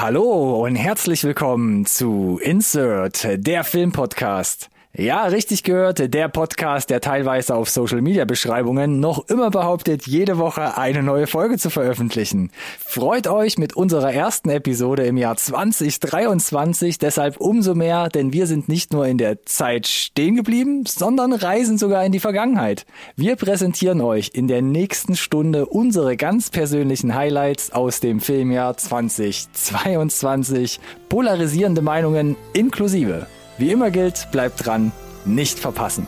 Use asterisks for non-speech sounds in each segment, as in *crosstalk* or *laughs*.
Hallo und herzlich willkommen zu Insert, der Filmpodcast. Ja, richtig gehört, der Podcast, der teilweise auf Social Media Beschreibungen noch immer behauptet, jede Woche eine neue Folge zu veröffentlichen. Freut euch mit unserer ersten Episode im Jahr 2023 deshalb umso mehr, denn wir sind nicht nur in der Zeit stehen geblieben, sondern reisen sogar in die Vergangenheit. Wir präsentieren euch in der nächsten Stunde unsere ganz persönlichen Highlights aus dem Filmjahr 2022, polarisierende Meinungen inklusive. Wie immer gilt, bleibt dran, nicht verpassen.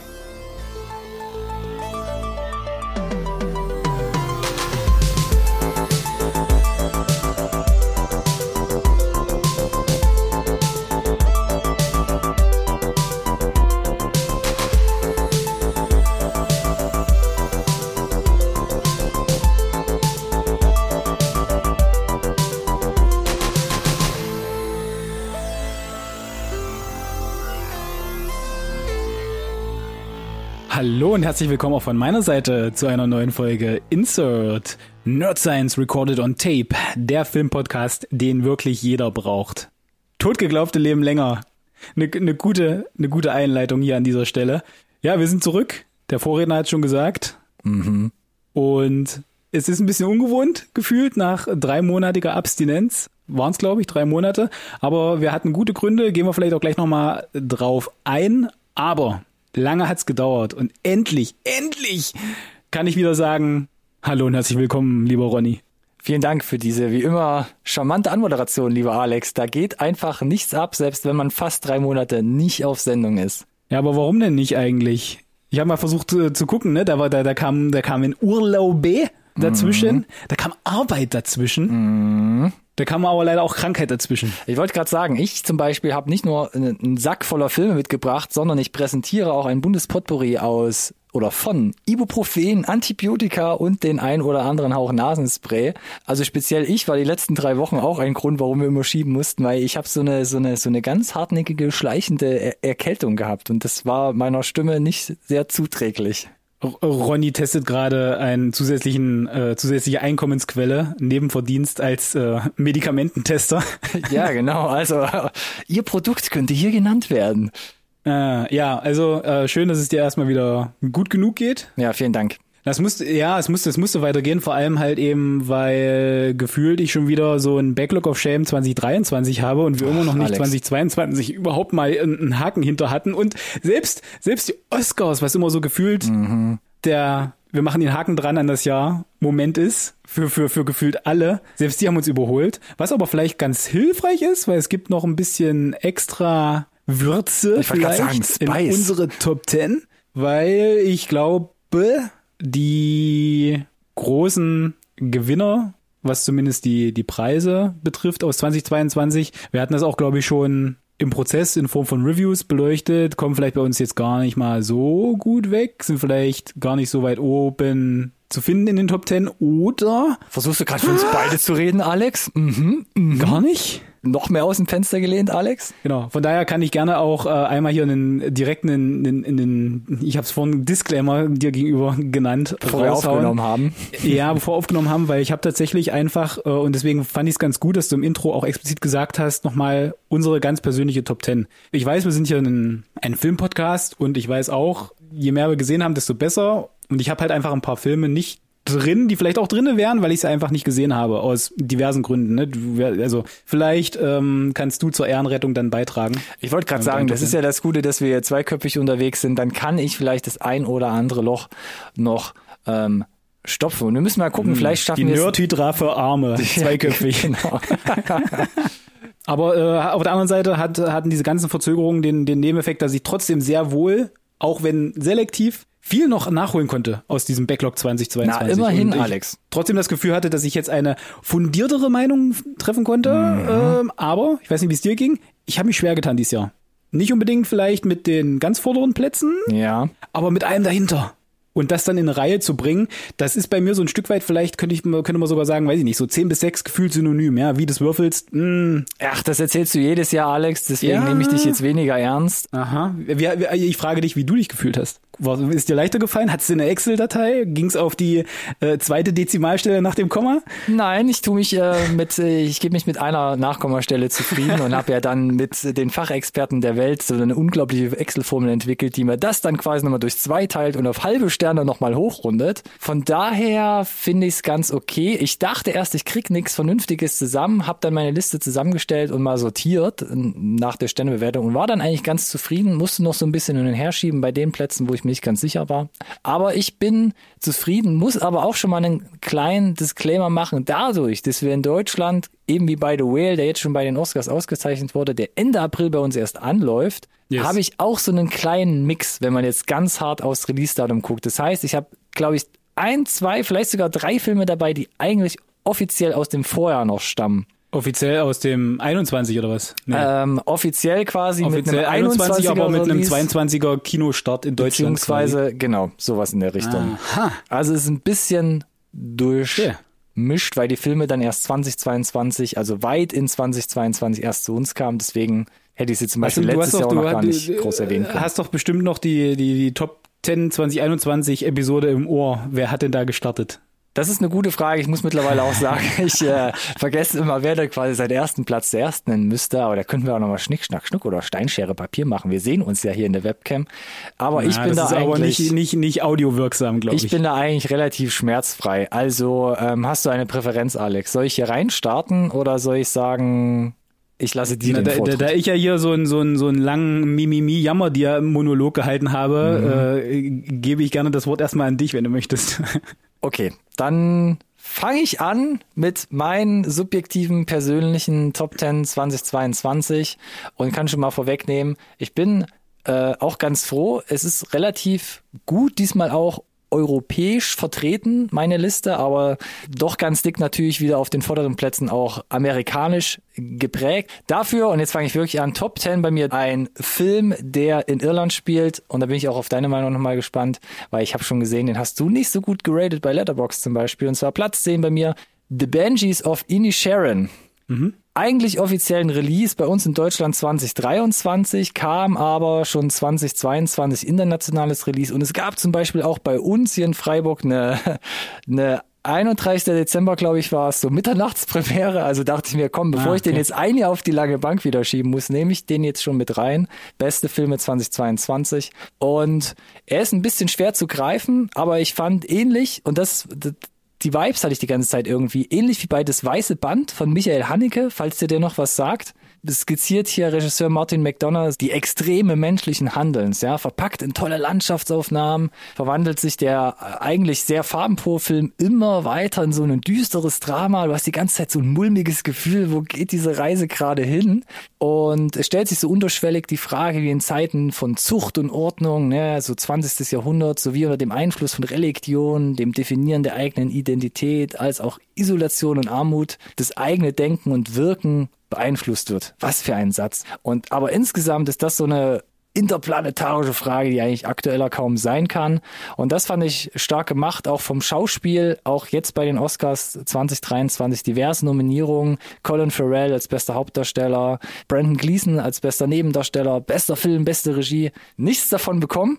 Hallo und herzlich willkommen auch von meiner Seite zu einer neuen Folge Insert Nerd Science Recorded on Tape, der Filmpodcast, den wirklich jeder braucht. Totgeglaubte leben länger. Eine ne gute, eine gute Einleitung hier an dieser Stelle. Ja, wir sind zurück. Der Vorredner hat schon gesagt. Mhm. Und es ist ein bisschen ungewohnt gefühlt nach dreimonatiger Abstinenz. Waren es, glaube ich, drei Monate. Aber wir hatten gute Gründe, gehen wir vielleicht auch gleich nochmal drauf ein. Aber Lange hat's gedauert und endlich, endlich kann ich wieder sagen, hallo und herzlich willkommen, lieber Ronny. Vielen Dank für diese wie immer charmante Anmoderation, lieber Alex. Da geht einfach nichts ab, selbst wenn man fast drei Monate nicht auf Sendung ist. Ja, aber warum denn nicht eigentlich? Ich habe mal versucht äh, zu gucken, ne? Da war da, da kam, da kam ein Urlaube dazwischen, mhm. da kam Arbeit dazwischen. Mhm. Da kam aber leider auch Krankheit dazwischen. Ich wollte gerade sagen, ich zum Beispiel habe nicht nur einen Sack voller Filme mitgebracht, sondern ich präsentiere auch ein Bundespotpourri aus oder von Ibuprofen, Antibiotika und den ein oder anderen Hauch Nasenspray. Also speziell ich war die letzten drei Wochen auch ein Grund, warum wir immer schieben mussten, weil ich habe so eine so eine so eine ganz hartnäckige schleichende er Erkältung gehabt und das war meiner Stimme nicht sehr zuträglich. Ronny testet gerade einen zusätzlichen äh, zusätzliche Einkommensquelle neben Verdienst als äh, Medikamententester. *laughs* Ja, genau. Also äh, Ihr Produkt könnte hier genannt werden. Äh, ja, also äh, schön, dass es dir erstmal wieder gut genug geht. Ja, vielen Dank. Das musste, ja, es musste, es musste weitergehen, vor allem halt eben, weil gefühlt ich schon wieder so ein Backlog of Shame 2023 habe und wir immer noch nicht Alex. 2022 überhaupt mal einen Haken hinter hatten und selbst, selbst die Oscars, was immer so gefühlt Mhm. der, wir machen den Haken dran an das Jahr, Moment ist, für, für, für gefühlt alle, selbst die haben uns überholt, was aber vielleicht ganz hilfreich ist, weil es gibt noch ein bisschen extra Würze vielleicht sagen, in unsere Top 10, weil ich glaube, die großen Gewinner, was zumindest die, die Preise betrifft aus 2022, wir hatten das auch, glaube ich, schon im Prozess in Form von Reviews beleuchtet, kommen vielleicht bei uns jetzt gar nicht mal so gut weg, sind vielleicht gar nicht so weit oben zu finden in den Top 10 oder Versuchst du gerade für uns beide zu reden, Alex? Mhm. mhm. gar nicht. Noch mehr aus dem Fenster gelehnt, Alex? Genau, von daher kann ich gerne auch äh, einmal hier einen direkten, in, in, in den, ich habe es vorhin Disclaimer dir gegenüber genannt, Bevor wir aufgenommen haben. Ja, bevor wir aufgenommen haben, weil ich habe tatsächlich einfach, äh, und deswegen fand ich es ganz gut, dass du im Intro auch explizit gesagt hast, nochmal unsere ganz persönliche Top 10. Ich weiß, wir sind hier ein, ein Filmpodcast und ich weiß auch, je mehr wir gesehen haben, desto besser. Und ich habe halt einfach ein paar Filme nicht drin, die vielleicht auch drinne wären, weil ich sie einfach nicht gesehen habe, aus diversen Gründen. Ne? Du, also vielleicht ähm, kannst du zur Ehrenrettung dann beitragen. Ich wollte gerade sagen, das ist ja das Gute, dass wir zweiköpfig unterwegs sind. Dann kann ich vielleicht das ein oder andere Loch noch ähm, stopfen. Und wir müssen mal gucken, vielleicht Die schaffen wir es. Nerdhydra für Arme, *laughs* zweiköpfig. Genau. *laughs* Aber äh, auf der anderen Seite hat, hatten diese ganzen Verzögerungen den, den Nebeneffekt, dass ich trotzdem sehr wohl, auch wenn selektiv, viel noch nachholen konnte aus diesem Backlog 2022. Na, immerhin, Alex. Trotzdem das Gefühl hatte, dass ich jetzt eine fundiertere Meinung treffen konnte. Ähm, aber, ich weiß nicht, wie es dir ging, ich habe mich schwer getan dieses Jahr. Nicht unbedingt vielleicht mit den ganz vorderen Plätzen, ja. aber mit allem dahinter. Und das dann in eine Reihe zu bringen, das ist bei mir so ein Stück weit, vielleicht könnte ich könnte man sogar sagen, weiß ich nicht, so 10 bis 6 gefühlt synonym, ja, wie du es würfelst. Mh, Ach, das erzählst du jedes Jahr, Alex, deswegen Ja. nehme ich dich jetzt weniger ernst. aha. Ich frage dich, wie du dich gefühlt hast. Ist dir leichter gefallen? Hattest du eine Excel-Datei? Ging es auf die äh, zweite Dezimalstelle nach dem Komma? Nein, ich tue mich äh, mit, äh, ich gebe mich mit einer Nachkommastelle zufrieden und habe ja dann mit den Fachexperten der Welt so eine unglaubliche Excel-Formel entwickelt, die mir das dann quasi nochmal durch zwei teilt und auf halbe Sterne nochmal hochrundet. Von daher finde ich es ganz okay. Ich dachte erst, ich krieg nichts Vernünftiges zusammen, habe dann meine Liste zusammengestellt und mal sortiert nach der Sternebewertung und war dann eigentlich ganz zufrieden, musste noch so ein bisschen hin und her schieben bei den Plätzen, wo ich mir nicht ganz sicher war. Aber ich bin zufrieden, muss aber auch schon mal einen kleinen Disclaimer machen. Dadurch, dass wir in Deutschland, eben wie bei The Whale, der jetzt schon bei den Oscars ausgezeichnet wurde, der Ende April bei uns erst anläuft, yes. habe ich auch so einen kleinen Mix, wenn man jetzt ganz hart aufs Release-Datum guckt. Das heißt, ich habe, glaube ich, ein, zwei, vielleicht sogar drei Filme dabei, die eigentlich offiziell aus dem Vorjahr noch stammen. Offiziell aus dem 21 oder was? Nee. Ähm, offiziell quasi offiziell mit einem 21, aber mit einem 22er Kinostart in Deutschland. Beziehungsweise, quasi. genau, sowas in der Richtung. Aha. Also es ist ein bisschen durchmischt, weil die Filme dann erst 2022, also weit in 2022 erst zu uns kamen. Deswegen hätte ich sie zum Beispiel also, letztes Jahr auch noch gar nicht groß erwähnt. Du hast doch bestimmt noch die, die, die Top 10 2021 Episode im Ohr. Wer hat denn da gestartet? Das ist eine gute Frage. Ich muss mittlerweile auch sagen, *laughs* ich äh, vergesse immer, wer da quasi seinen ersten Platz der ersten nennen müsste. Aber da könnten wir auch nochmal Schnick, Schnack, Schnuck oder Steinschere Papier machen. Wir sehen uns ja hier in der Webcam. Aber ja, ich bin da eigentlich aber nicht, nicht, nicht audiowirksam, glaube ich. Ich bin da eigentlich relativ schmerzfrei. Also ähm, hast du eine Präferenz, Alex? Soll ich hier reinstarten oder soll ich sagen, ich lasse dir den da, da, da ich ja hier so einen so einen so einen langen Mimimi-Jammer-Monolog gehalten habe, mhm. äh, gebe ich gerne das Wort erstmal an dich, wenn du möchtest. *laughs* Okay, dann fange ich an mit meinen subjektiven persönlichen Top 10 2022 und kann schon mal vorwegnehmen, ich bin äh, auch ganz froh. Es ist relativ gut diesmal auch europäisch vertreten, meine Liste, aber doch ganz dick natürlich wieder auf den vorderen Plätzen auch amerikanisch geprägt. Dafür, und jetzt fange ich wirklich an, Top 10 bei mir ein Film, der in Irland spielt. Und da bin ich auch auf deine Meinung nochmal gespannt, weil ich habe schon gesehen, den hast du nicht so gut geratet bei Letterbox zum Beispiel. Und zwar Platz 10 bei mir, The Banshees of Inisharan. Mhm eigentlich offiziellen Release bei uns in Deutschland 2023, kam aber schon 2022 internationales Release. Und es gab zum Beispiel auch bei uns hier in Freiburg eine, *laughs* eine 31. Dezember, glaube ich, war es so Mitternachtspremiere. Also dachte ich mir, komm, bevor ah, okay. ich den jetzt ein Jahr auf die lange Bank wieder schieben muss, nehme ich den jetzt schon mit rein. Beste Filme 2022. Und er ist ein bisschen schwer zu greifen, aber ich fand ähnlich, und das, die Vibes hatte ich die ganze Zeit irgendwie. Ähnlich wie bei Das Weiße Band von Michael Haneke, falls dir der noch was sagt skizziert hier Regisseur Martin McDonough die Extreme menschlichen Handelns, ja, verpackt in tolle Landschaftsaufnahmen, verwandelt sich der eigentlich sehr farbenfrohe Film immer weiter in so ein düsteres Drama. Du hast die ganze Zeit so ein mulmiges Gefühl, wo geht diese Reise gerade hin? Und es stellt sich so unterschwellig die Frage, wie in Zeiten von Zucht und Ordnung, ne, so 20. Jahrhundert, sowie unter dem Einfluss von Religion, dem Definieren der eigenen Identität, als auch Isolation und Armut, das eigene Denken und Wirken beeinflusst wird. Was für ein Satz. Und aber insgesamt ist das so eine interplanetarische Frage, die eigentlich aktueller kaum sein kann. Und das fand ich stark gemacht, auch vom Schauspiel, auch jetzt bei den Oscars 2023 diverse Nominierungen. Colin Farrell als bester Hauptdarsteller, Brandon Gleason als bester Nebendarsteller, bester Film, beste Regie. Nichts davon bekommen.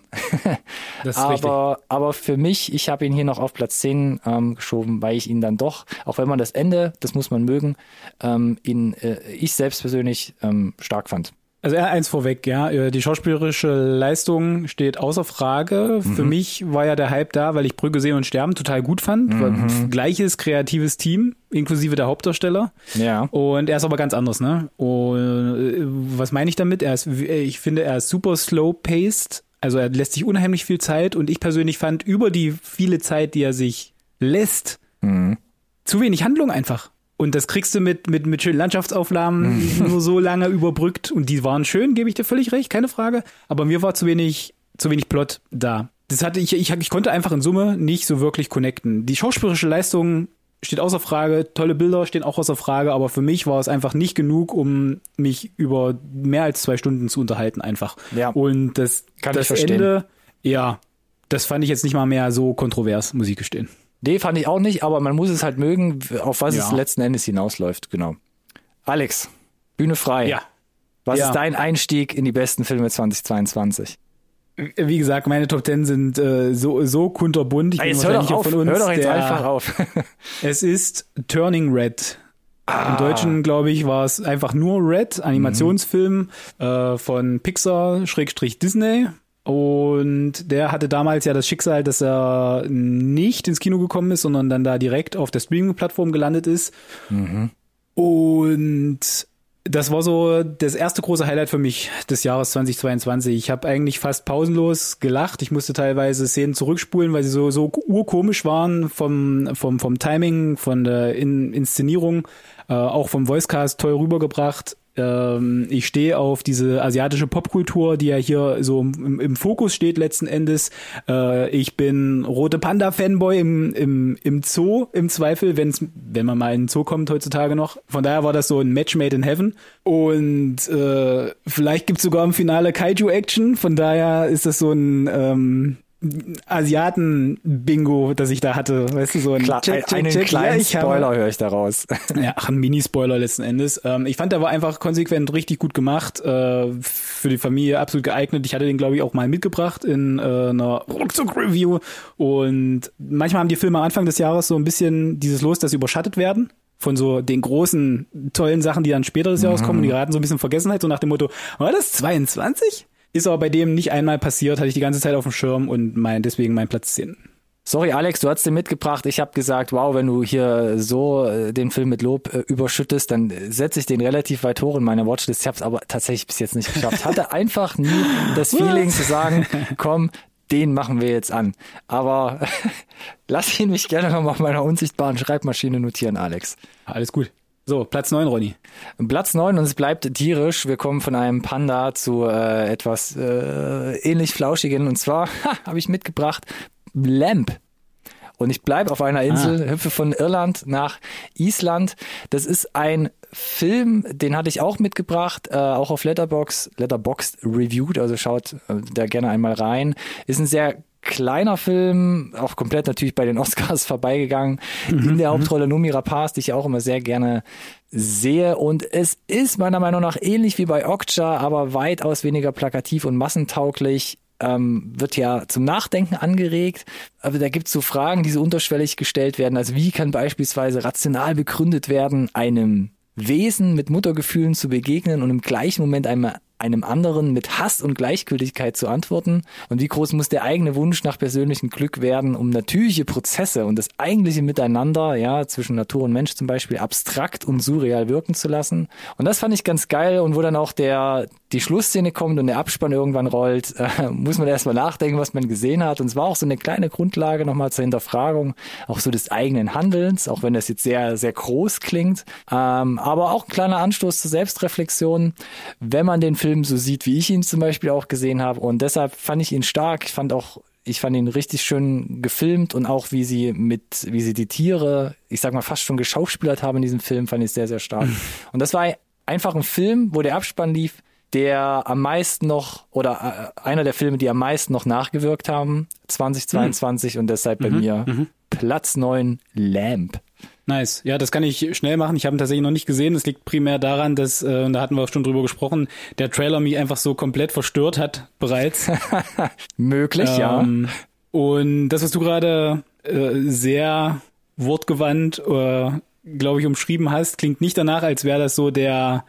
*laughs* Aber, richtig. aber für mich, ich habe ihn hier noch auf Platz 10 ähm, geschoben, weil ich ihn dann doch, auch wenn man das Ende, das muss man mögen, ähm, ihn, äh, ich selbst persönlich ähm, stark fand. Also eins vorweg, ja, äh, die schauspielerische Leistung steht außer Frage. Mhm. Für mich war ja der Hype da, weil ich Brücke sehen und sterben total gut fand. Mhm. Gleiches kreatives Team, inklusive der Hauptdarsteller. Ja. Und er ist aber ganz anders, ne? Und äh, was meine ich damit? Er ist, ich finde, er ist super slow paced. Also er lässt sich unheimlich viel Zeit und ich persönlich fand über die viele Zeit, die er sich lässt, mhm. zu wenig Handlung einfach. Und das kriegst du mit, mit, mit schönen Landschaftsaufnahmen nur so lange überbrückt. Und die waren schön, gebe ich dir völlig recht, keine Frage. Aber mir war zu wenig, zu wenig Plot da. Das hatte ich, ich, ich konnte einfach in Summe nicht so wirklich connecten. Die schauspielerische Leistung steht außer Frage, tolle Bilder stehen auch außer Frage, aber für mich war es einfach nicht genug, um mich über mehr als zwei Stunden zu unterhalten, einfach. Ja. Und das, Kann das Ende, ja, das fand ich jetzt nicht mal mehr so kontrovers, muss ich gestehen. Nee, fand ich auch nicht, aber man muss es halt mögen, auf was ja. es letzten Endes hinausläuft, genau. Alex, Bühne frei. Ja. Was ja. ist dein Einstieg in die besten Filme 2022? Wie gesagt, meine Top Ten sind äh, so, so kunterbunt. Ich bin Jetzt hör doch auf, von uns hör doch jetzt der, einfach auf. *laughs* es ist Turning Red. Ah. Im Deutschen, glaube ich, war es einfach nur Red, Animationsfilm mhm. äh, von Pixar, Schrägstrich Disney. Und der hatte damals ja das Schicksal, dass er nicht ins Kino gekommen ist, sondern dann da direkt auf der Streaming-Plattform gelandet ist. Mhm. Und das war so das erste große Highlight für mich des Jahres 2022. Ich habe eigentlich fast pausenlos gelacht. Ich musste teilweise Szenen zurückspulen, weil sie so so urkomisch waren vom vom vom Timing, von der In Inszenierung, äh, auch vom Voicecast toll rübergebracht ähm, ich stehe auf diese asiatische Popkultur, die ja hier so im, im Fokus steht letzten Endes. Äh, ich bin rote Panda-Fanboy im, im, im Zoo im Zweifel, wenn's, wenn man mal in den Zoo kommt heutzutage noch. Von daher war das so ein Match made in heaven. Und äh, vielleicht gibt's sogar im Finale Kaiju-Action. Von daher ist das so ein ähm, Asiaten-Bingo, das ich da hatte. Weißt du, so ein Klar, check, check, einen check. kleinen ja, Spoiler höre ich daraus. *laughs* Ja, ach, ein Mini-Spoiler letzten Endes. Ähm, ich fand, der war einfach konsequent richtig gut gemacht. Äh, für die Familie absolut geeignet. Ich hatte den, glaube ich, auch mal mitgebracht in äh, einer Ruckzuck-Review. Und manchmal haben die Filme Anfang des Jahres so ein bisschen dieses Los, dass sie überschattet werden von so den großen, tollen Sachen, die dann später des Jahres mhm. kommen. Die geraten so ein bisschen Vergessenheit, so nach dem Motto, war das 22? Ist aber bei dem nicht einmal passiert, hatte ich die ganze Zeit auf dem Schirm und mein, deswegen mein Platz 10. Sorry, Alex, du hast den mitgebracht. Ich habe gesagt, wow, wenn du hier so äh, den Film mit Lob äh, überschüttest, dann setze ich den relativ weit hoch in meiner Watchlist. Ich habe es aber tatsächlich bis jetzt nicht geschafft. Hatte *laughs* einfach nie das Feeling zu sagen, komm, den machen wir jetzt an. Aber *laughs* lass ihn mich gerne noch mal auf meiner unsichtbaren Schreibmaschine notieren, Alex. Alles gut. So, Platz neun, Ronny. Platz neun und es bleibt tierisch. Wir kommen von einem Panda zu äh, etwas äh, ähnlich flauschigen. Und zwar *laughs* habe ich mitgebracht Lamp. Und ich bleibe auf einer Insel, ah. hüpfe von Irland nach Island. Das ist ein Film, den hatte ich auch mitgebracht, äh, auch auf Letterbox, Letterboxd reviewed, also schaut äh, da gerne einmal rein. Ist ein sehr kleiner Film, auch komplett natürlich bei den Oscars *laughs* vorbeigegangen. Mhm. In der mhm. Hauptrolle Numi Rapaz, die ich auch immer sehr gerne sehe. Und es ist meiner Meinung nach ähnlich wie bei Okja, aber weitaus weniger plakativ und massentauglich. Ähm, wird ja zum Nachdenken angeregt. Aber da gibt es so Fragen, die so unterschwellig gestellt werden. Also wie kann beispielsweise rational begründet werden, einem Wesen mit Muttergefühlen zu begegnen und im gleichen Moment einem einem anderen mit Hass und Gleichgültigkeit zu antworten? Und wie groß muss der eigene Wunsch nach persönlichem Glück werden, um natürliche Prozesse und das eigentliche Miteinander, ja, zwischen Natur und Mensch zum Beispiel, abstrakt und surreal wirken zu lassen? Und das fand ich ganz geil und wo dann auch der, die Schlussszene kommt und der Abspann irgendwann rollt, äh, muss man erstmal nachdenken, was man gesehen hat. Und es war auch so eine kleine Grundlage nochmal zur Hinterfragung, auch so des eigenen Handelns, auch wenn das jetzt sehr, sehr groß klingt. Ähm, aber auch ein kleiner Anstoß zur Selbstreflexion, wenn man den Film so sieht, wie ich ihn zum Beispiel auch gesehen habe. Und deshalb fand ich ihn stark. Ich fand auch, ich fand ihn richtig schön gefilmt und auch wie sie mit, wie sie die Tiere, ich sag mal fast schon geschauspielert haben in diesem Film, fand ich sehr, sehr stark. Und das war einfach ein Film, wo der Abspann lief, der am meisten noch oder äh, einer der Filme, die am meisten noch nachgewirkt haben 2022 mhm. und deshalb bei mhm. mir mhm. Platz 9 Lamp. Nice. Ja, das kann ich schnell machen. Ich habe ihn tatsächlich noch nicht gesehen. Es liegt primär daran, dass, äh, da hatten wir auch schon drüber gesprochen, der Trailer mich einfach so komplett verstört hat bereits. *laughs* Möglich, ähm, ja. Und das, was du gerade äh, sehr wortgewandt, äh, glaube ich, umschrieben hast, klingt nicht danach, als wäre das so der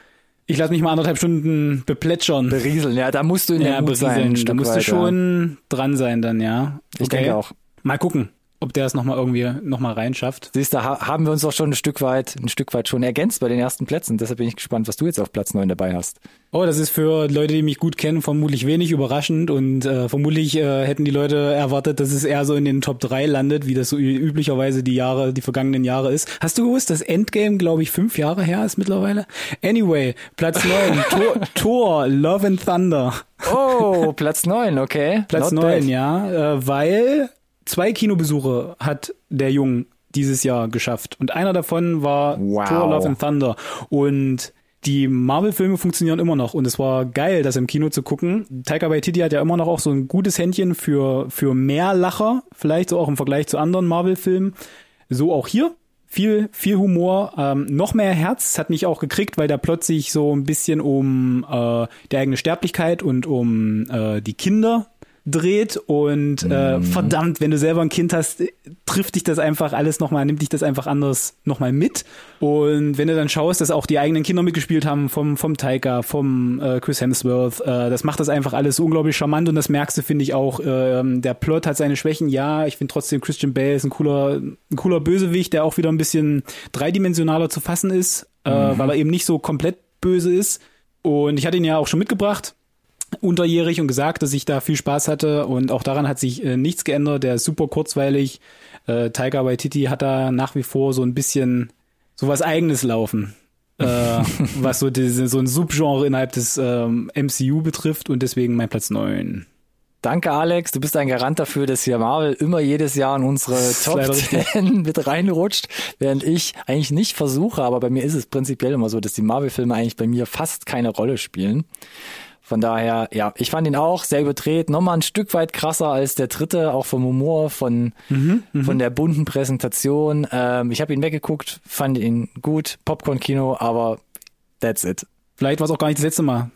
ich lasse mich mal anderthalb Stunden beplätschern. Berieseln, ja, da musst du in der ja, Mut sein. Da musst du schon ja. dran sein dann, ja. Okay. Ich denke auch. Mal gucken ob der es nochmal irgendwie nochmal reinschafft. Siehst du, ha haben wir uns auch schon ein Stück weit, ein Stück weit schon ergänzt bei den ersten Plätzen. Deshalb bin ich gespannt, was du jetzt auf Platz 9 dabei hast. Oh, das ist für Leute, die mich gut kennen, vermutlich wenig überraschend und äh, vermutlich äh, hätten die Leute erwartet, dass es eher so in den Top 3 landet, wie das so üblicherweise die Jahre, die vergangenen Jahre ist. Hast du gewusst, dass Endgame, glaube ich, fünf Jahre her ist mittlerweile? Anyway, Platz 9, *laughs* Tor, Tor, Love and Thunder. Oh, Platz 9, okay. Platz Not 9, bad. ja, äh, weil zwei Kinobesuche hat der Jung dieses Jahr geschafft. Und einer davon war wow. Thor Love and Thunder. Und die Marvel-Filme funktionieren immer noch und es war geil, das im Kino zu gucken. Taika Waititi hat ja immer noch auch so ein gutes Händchen für, für mehr Lacher, vielleicht so auch im Vergleich zu anderen Marvel-Filmen. So auch hier. Viel, viel Humor, ähm, noch mehr Herz hat mich auch gekriegt, weil der Plot sich so ein bisschen um äh, die eigene Sterblichkeit und um äh, die Kinder dreht und äh, verdammt, wenn du selber ein Kind hast, trifft dich das einfach alles nochmal, nimmt dich das einfach anders nochmal mit. Und wenn du dann schaust, dass auch die eigenen Kinder mitgespielt haben, vom, vom Taika, vom äh, Chris Hemsworth, äh, das macht das einfach alles unglaublich charmant und das merkst du, finde ich auch. Äh, der Plot hat seine Schwächen, ja, ich finde trotzdem Christian Bale ist ein cooler, ein cooler Bösewicht, der auch wieder ein bisschen dreidimensionaler zu fassen ist, äh, mhm. weil er eben nicht so komplett böse ist. Und ich hatte ihn ja auch schon mitgebracht unterjährig und gesagt, dass ich da viel Spaß hatte und auch daran hat sich äh, nichts geändert. Der ist super kurzweilig. Äh, Tiger Waititi hat da nach wie vor so ein bisschen so was eigenes laufen. äh, *laughs* was so, diese, so ein Subgenre innerhalb des ähm, MCU betrifft und deswegen mein Platz neun. Danke, Alex. Du bist ein Garant dafür, dass hier Marvel immer jedes Jahr in unsere Top 10 *laughs* mit reinrutscht, während ich eigentlich nicht versuche, aber bei mir ist es prinzipiell immer so, dass die Marvel-Filme eigentlich bei mir fast keine Rolle spielen. Von daher, ja, ich fand ihn auch sehr überdreht, nochmal ein Stück weit krasser als der dritte, auch vom Humor, von, mhm, mhm. von der bunten Präsentation. Ähm, ich habe ihn weggeguckt, fand ihn gut, Popcorn-Kino, aber that's it. Vielleicht war es auch gar nicht das letzte Mal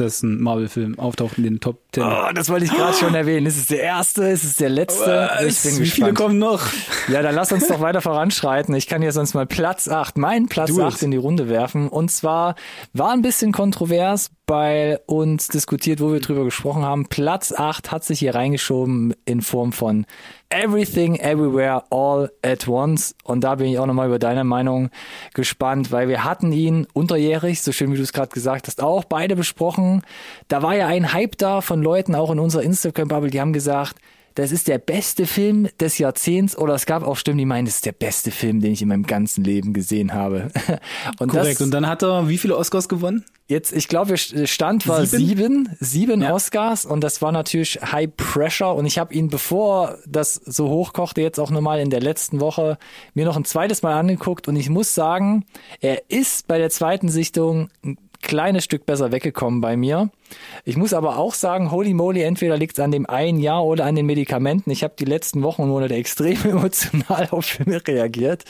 dass ein Marvel-Film auftaucht in den Top Ten. Oh, das wollte ich gerade schon erwähnen. Ist es der erste? Ist es der letzte? Oh, ich bin wie gespannt. viele kommen noch? Ja, dann lass uns doch weiter voranschreiten. Ich kann hier sonst mal Platz 8, meinen Platz du 8 in die Runde werfen. Und zwar war ein bisschen kontrovers bei uns diskutiert, wo wir drüber gesprochen haben. Platz 8 hat sich hier reingeschoben in Form von Everything Everywhere All at Once. Und da bin ich auch nochmal über deine Meinung gespannt, weil wir hatten ihn unterjährig, so schön wie du es gerade gesagt hast, auch beide besprochen. Da war ja ein Hype da von Leuten, auch in unserer Instagram-Bubble, die haben gesagt, das ist der beste Film des Jahrzehnts oder es gab auch Stimmen, die meinen, das ist der beste Film, den ich in meinem ganzen Leben gesehen habe. *laughs* Und Korrekt. Das, und dann hat er wie viele Oscars gewonnen? Jetzt, ich glaube, Stand war sieben, sieben, sieben ja. Oscars und das war natürlich High Pressure und ich habe ihn, bevor das so hochkochte, jetzt auch nochmal in der letzten Woche mir noch ein zweites Mal angeguckt und ich muss sagen, er ist bei der zweiten Sichtung kleines Stück besser weggekommen bei mir. Ich muss aber auch sagen, holy moly, entweder liegt es an dem einen Jahr oder an den Medikamenten. Ich habe die letzten Wochen und Monate extrem *laughs* emotional auf Filme reagiert.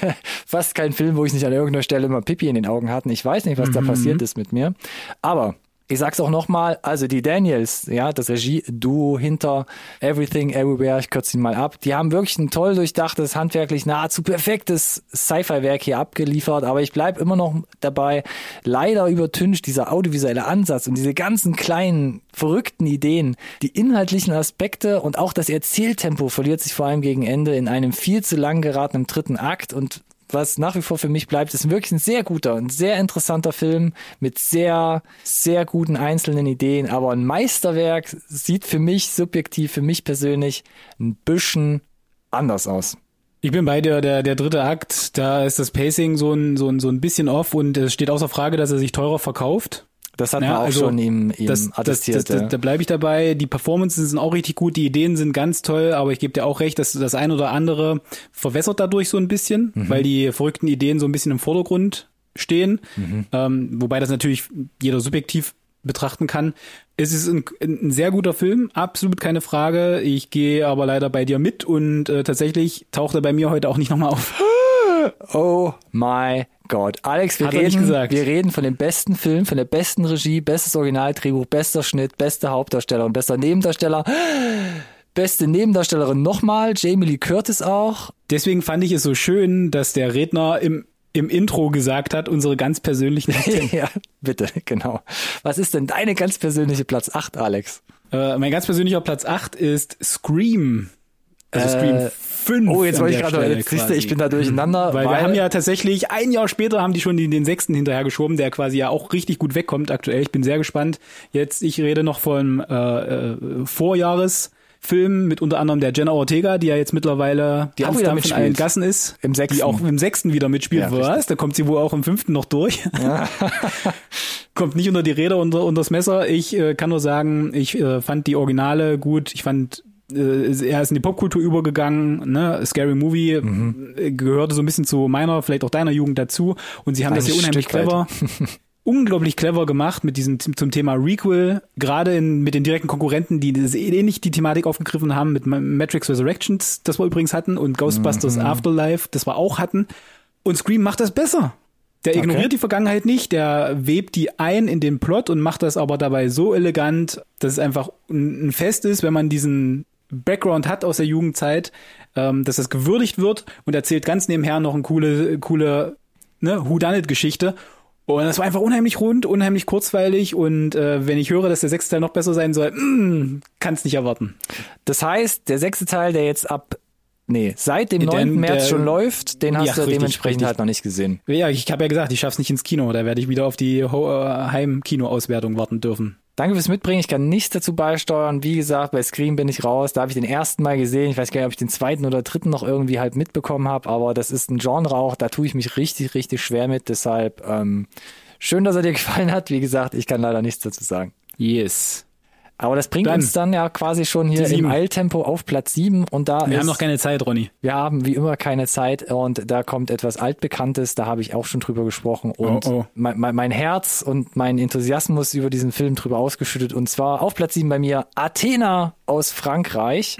*laughs* Fast kein Film, wo ich nicht an irgendeiner Stelle immer Pipi in den Augen hatte. Ich weiß nicht, was mhm. da passiert ist mit mir. Aber ich sag's auch nochmal, also die Daniels, ja, das Regie-Duo hinter Everything Everywhere, ich kürze ihn mal ab, die haben wirklich ein toll durchdachtes, handwerklich nahezu perfektes Sci-Fi-Werk hier abgeliefert, aber ich bleib immer noch dabei, leider übertüncht dieser audiovisuelle Ansatz und diese ganzen kleinen, verrückten Ideen, die inhaltlichen Aspekte und auch das Erzähltempo verliert sich vor allem gegen Ende in einem viel zu lang geratenen dritten Akt und was nach wie vor für mich bleibt, ist wirklich ein sehr guter, ein sehr interessanter Film mit sehr, sehr guten einzelnen Ideen. Aber ein Meisterwerk sieht für mich subjektiv, für mich persönlich ein bisschen anders aus. Ich bin bei dir, der, der dritte Akt, da ist das Pacing so ein, so ein, so ein bisschen off und es steht außer Frage, dass er sich teurer verkauft. Das hat ja, man auch also schon ihm, ihm das, attestiert. Das, das, ja. Da bleibe ich dabei. Die Performances sind auch richtig gut, die Ideen sind ganz toll, aber ich gebe dir auch recht, dass das ein oder andere verwässert dadurch so ein bisschen, mhm. weil die verrückten Ideen so ein bisschen im Vordergrund stehen. Mhm. Ähm, wobei das natürlich jeder subjektiv betrachten kann. Es ist ein, ein, sehr guter Film, absolut keine Frage. Ich gehe aber leider bei dir mit und äh, tatsächlich taucht er bei mir heute auch nicht nochmal auf. *laughs* Oh my God. Alex, wir reden, wir reden von dem besten Film, von der besten Regie, bestes Originaldrehbuch, bester Schnitt, bester Hauptdarsteller und bester Nebendarsteller. Beste Nebendarstellerin nochmal, Jamie Lee Curtis auch. Deswegen fand ich es so schön, dass der Redner im im Intro gesagt hat, unsere ganz persönlichen. *laughs* ja, bitte, genau. Was ist denn deine ganz persönliche Platz 8, Alex? Äh, mein ganz persönlicher Platz 8 ist Scream. Also Scream äh, 5. Oh, jetzt wollte ich gerade, jetzt siehst du, ich bin da durcheinander. Weil, weil, wir haben ja tatsächlich, ein Jahr später haben die schon den, den sechsten hinterhergeschoben, der quasi ja auch richtig gut wegkommt aktuell. Ich bin sehr gespannt. Jetzt, ich rede noch von äh, äh, Vorjahres. Film mit unter anderem der Jenna Ortega, die ja jetzt mittlerweile die auch wieder mit allen Gassen ist. Im sechsten. Die auch im sechsten wieder mitspielt. Ja, Was? Da kommt sie wohl auch im fünften noch durch. Ja. *laughs* kommt nicht unter die Räder, unter, unter das Messer. Ich äh, kann nur sagen, ich äh, fand die Originale gut. Ich fand äh, er ist in die Popkultur übergegangen, ne? Scary Movie mhm. gehörte so ein bisschen zu meiner, vielleicht auch deiner Jugend dazu und sie haben ein das hier unheimlich Stück clever. *laughs* unglaublich clever gemacht mit diesem zum Thema Requel, gerade in, mit den direkten Konkurrenten, die ähnlich die Thematik aufgegriffen haben mit Matrix Resurrections, das wir übrigens hatten und Ghostbusters mhm. Afterlife, das wir auch hatten und Scream macht das besser. Der ignoriert Okay. die Vergangenheit nicht, der webt die ein in den Plot und macht das aber dabei so elegant, dass es einfach ein ein Fest ist, wenn man diesen Background hat aus der Jugendzeit, ähm, dass das gewürdigt wird und erzählt ganz nebenher noch eine coole, coole ne, Whodunit-Geschichte. Und das war einfach unheimlich rund, unheimlich kurzweilig und äh, wenn ich höre, dass der sechste Teil noch besser sein soll, mm, kann es nicht erwarten. Das heißt, der sechste Teil, der jetzt ab, nee, seit dem Den- 9. März der- schon läuft, den hast Ja, du richtig, dementsprechend richtig. halt noch nicht gesehen. Ja, ich habe ja gesagt, ich schaff's nicht ins Kino, da werde ich wieder auf die Ho- äh, Heim-Kino-Auswertung warten dürfen. Danke fürs Mitbringen. Ich kann nichts dazu beisteuern. Wie gesagt, bei Scream bin ich raus. Da habe ich den ersten Mal gesehen. Ich weiß gar nicht, ob ich den zweiten oder dritten noch irgendwie halt mitbekommen habe, aber das ist ein Genre auch, da tue ich mich richtig, richtig schwer mit. Deshalb ähm, schön, dass er dir *laughs* gefallen hat. Wie gesagt, ich kann leider nichts dazu sagen. Yes. Aber das bringt Dann uns dann ja quasi schon hier im. Eiltempo auf Platz sieben und da Wir ist, haben noch keine Zeit, Ronny. wir haben wie immer keine Zeit und da kommt etwas altbekanntes, da habe ich auch schon drüber gesprochen und Oh, oh. Mein, mein, mein Herz und mein Enthusiasmus über diesen Film drüber ausgeschüttet und zwar auf Platz sieben bei mir Athena aus Frankreich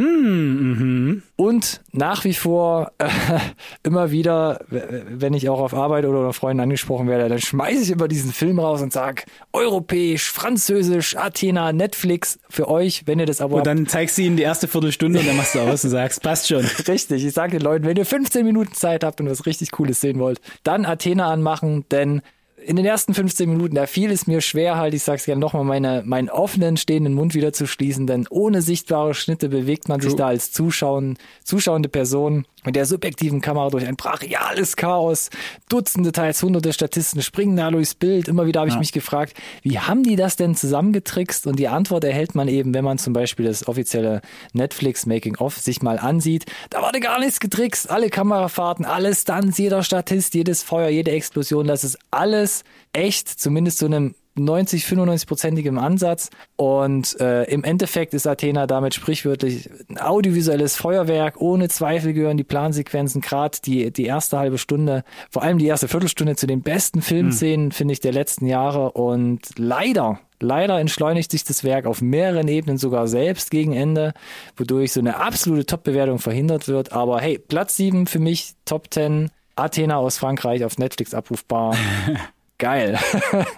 und nach wie vor äh, *laughs* immer wieder, wenn ich auch auf Arbeit oder unter Freunden angesprochen werde, dann schmeiße ich immer diesen Film raus und sag europäisch, französisch, Athena, Netflix für euch, wenn ihr das aber Und dann zeigst du ihnen die erste Viertelstunde und dann machst du aus und sagst, passt schon. *laughs* Richtig, ich sage den Leuten, wenn ihr 15 Minuten Zeit habt und was richtig Cooles sehen wollt, dann Athena anmachen, denn in den ersten 15 Minuten, da fiel es mir schwer, halt, ich sag's gerne nochmal, meine, meinen offenen, stehenden Mund wieder zu schließen, denn ohne sichtbare Schnitte bewegt man sich True. da als Zuschauen, zuschauende Person mit der subjektiven Kamera durch ein brachiales Chaos. Dutzende, teils hunderte Statisten springen da durchs Bild. Immer wieder habe ich Ja. mich gefragt, wie haben die das denn zusammengetrickst? Und die Antwort erhält man eben, wenn man zum Beispiel das offizielle Netflix Making-of sich mal ansieht. Da wurde gar nichts getrickst. Alle Kamerafahrten, alle Stunts, jeder Statist, jedes Feuer, jede Explosion, das ist alles echt, zumindest zu einem 90, 95-prozentigem Ansatz. Und äh, im Endeffekt ist Athena damit sprichwörtlich ein audiovisuelles Feuerwerk. Ohne Zweifel gehören die Plansequenzen, gerade die, die erste halbe Stunde, vor allem die erste Viertelstunde zu den besten Filmszenen, finde ich, der letzten Jahre. Und leider, leider entschleunigt sich das Werk auf mehreren Ebenen sogar selbst gegen Ende, wodurch so eine absolute Top-Bewertung verhindert wird. Aber hey, Platz 7 für mich, Top 10, Athena aus Frankreich auf Netflix abrufbar. *laughs* Geil.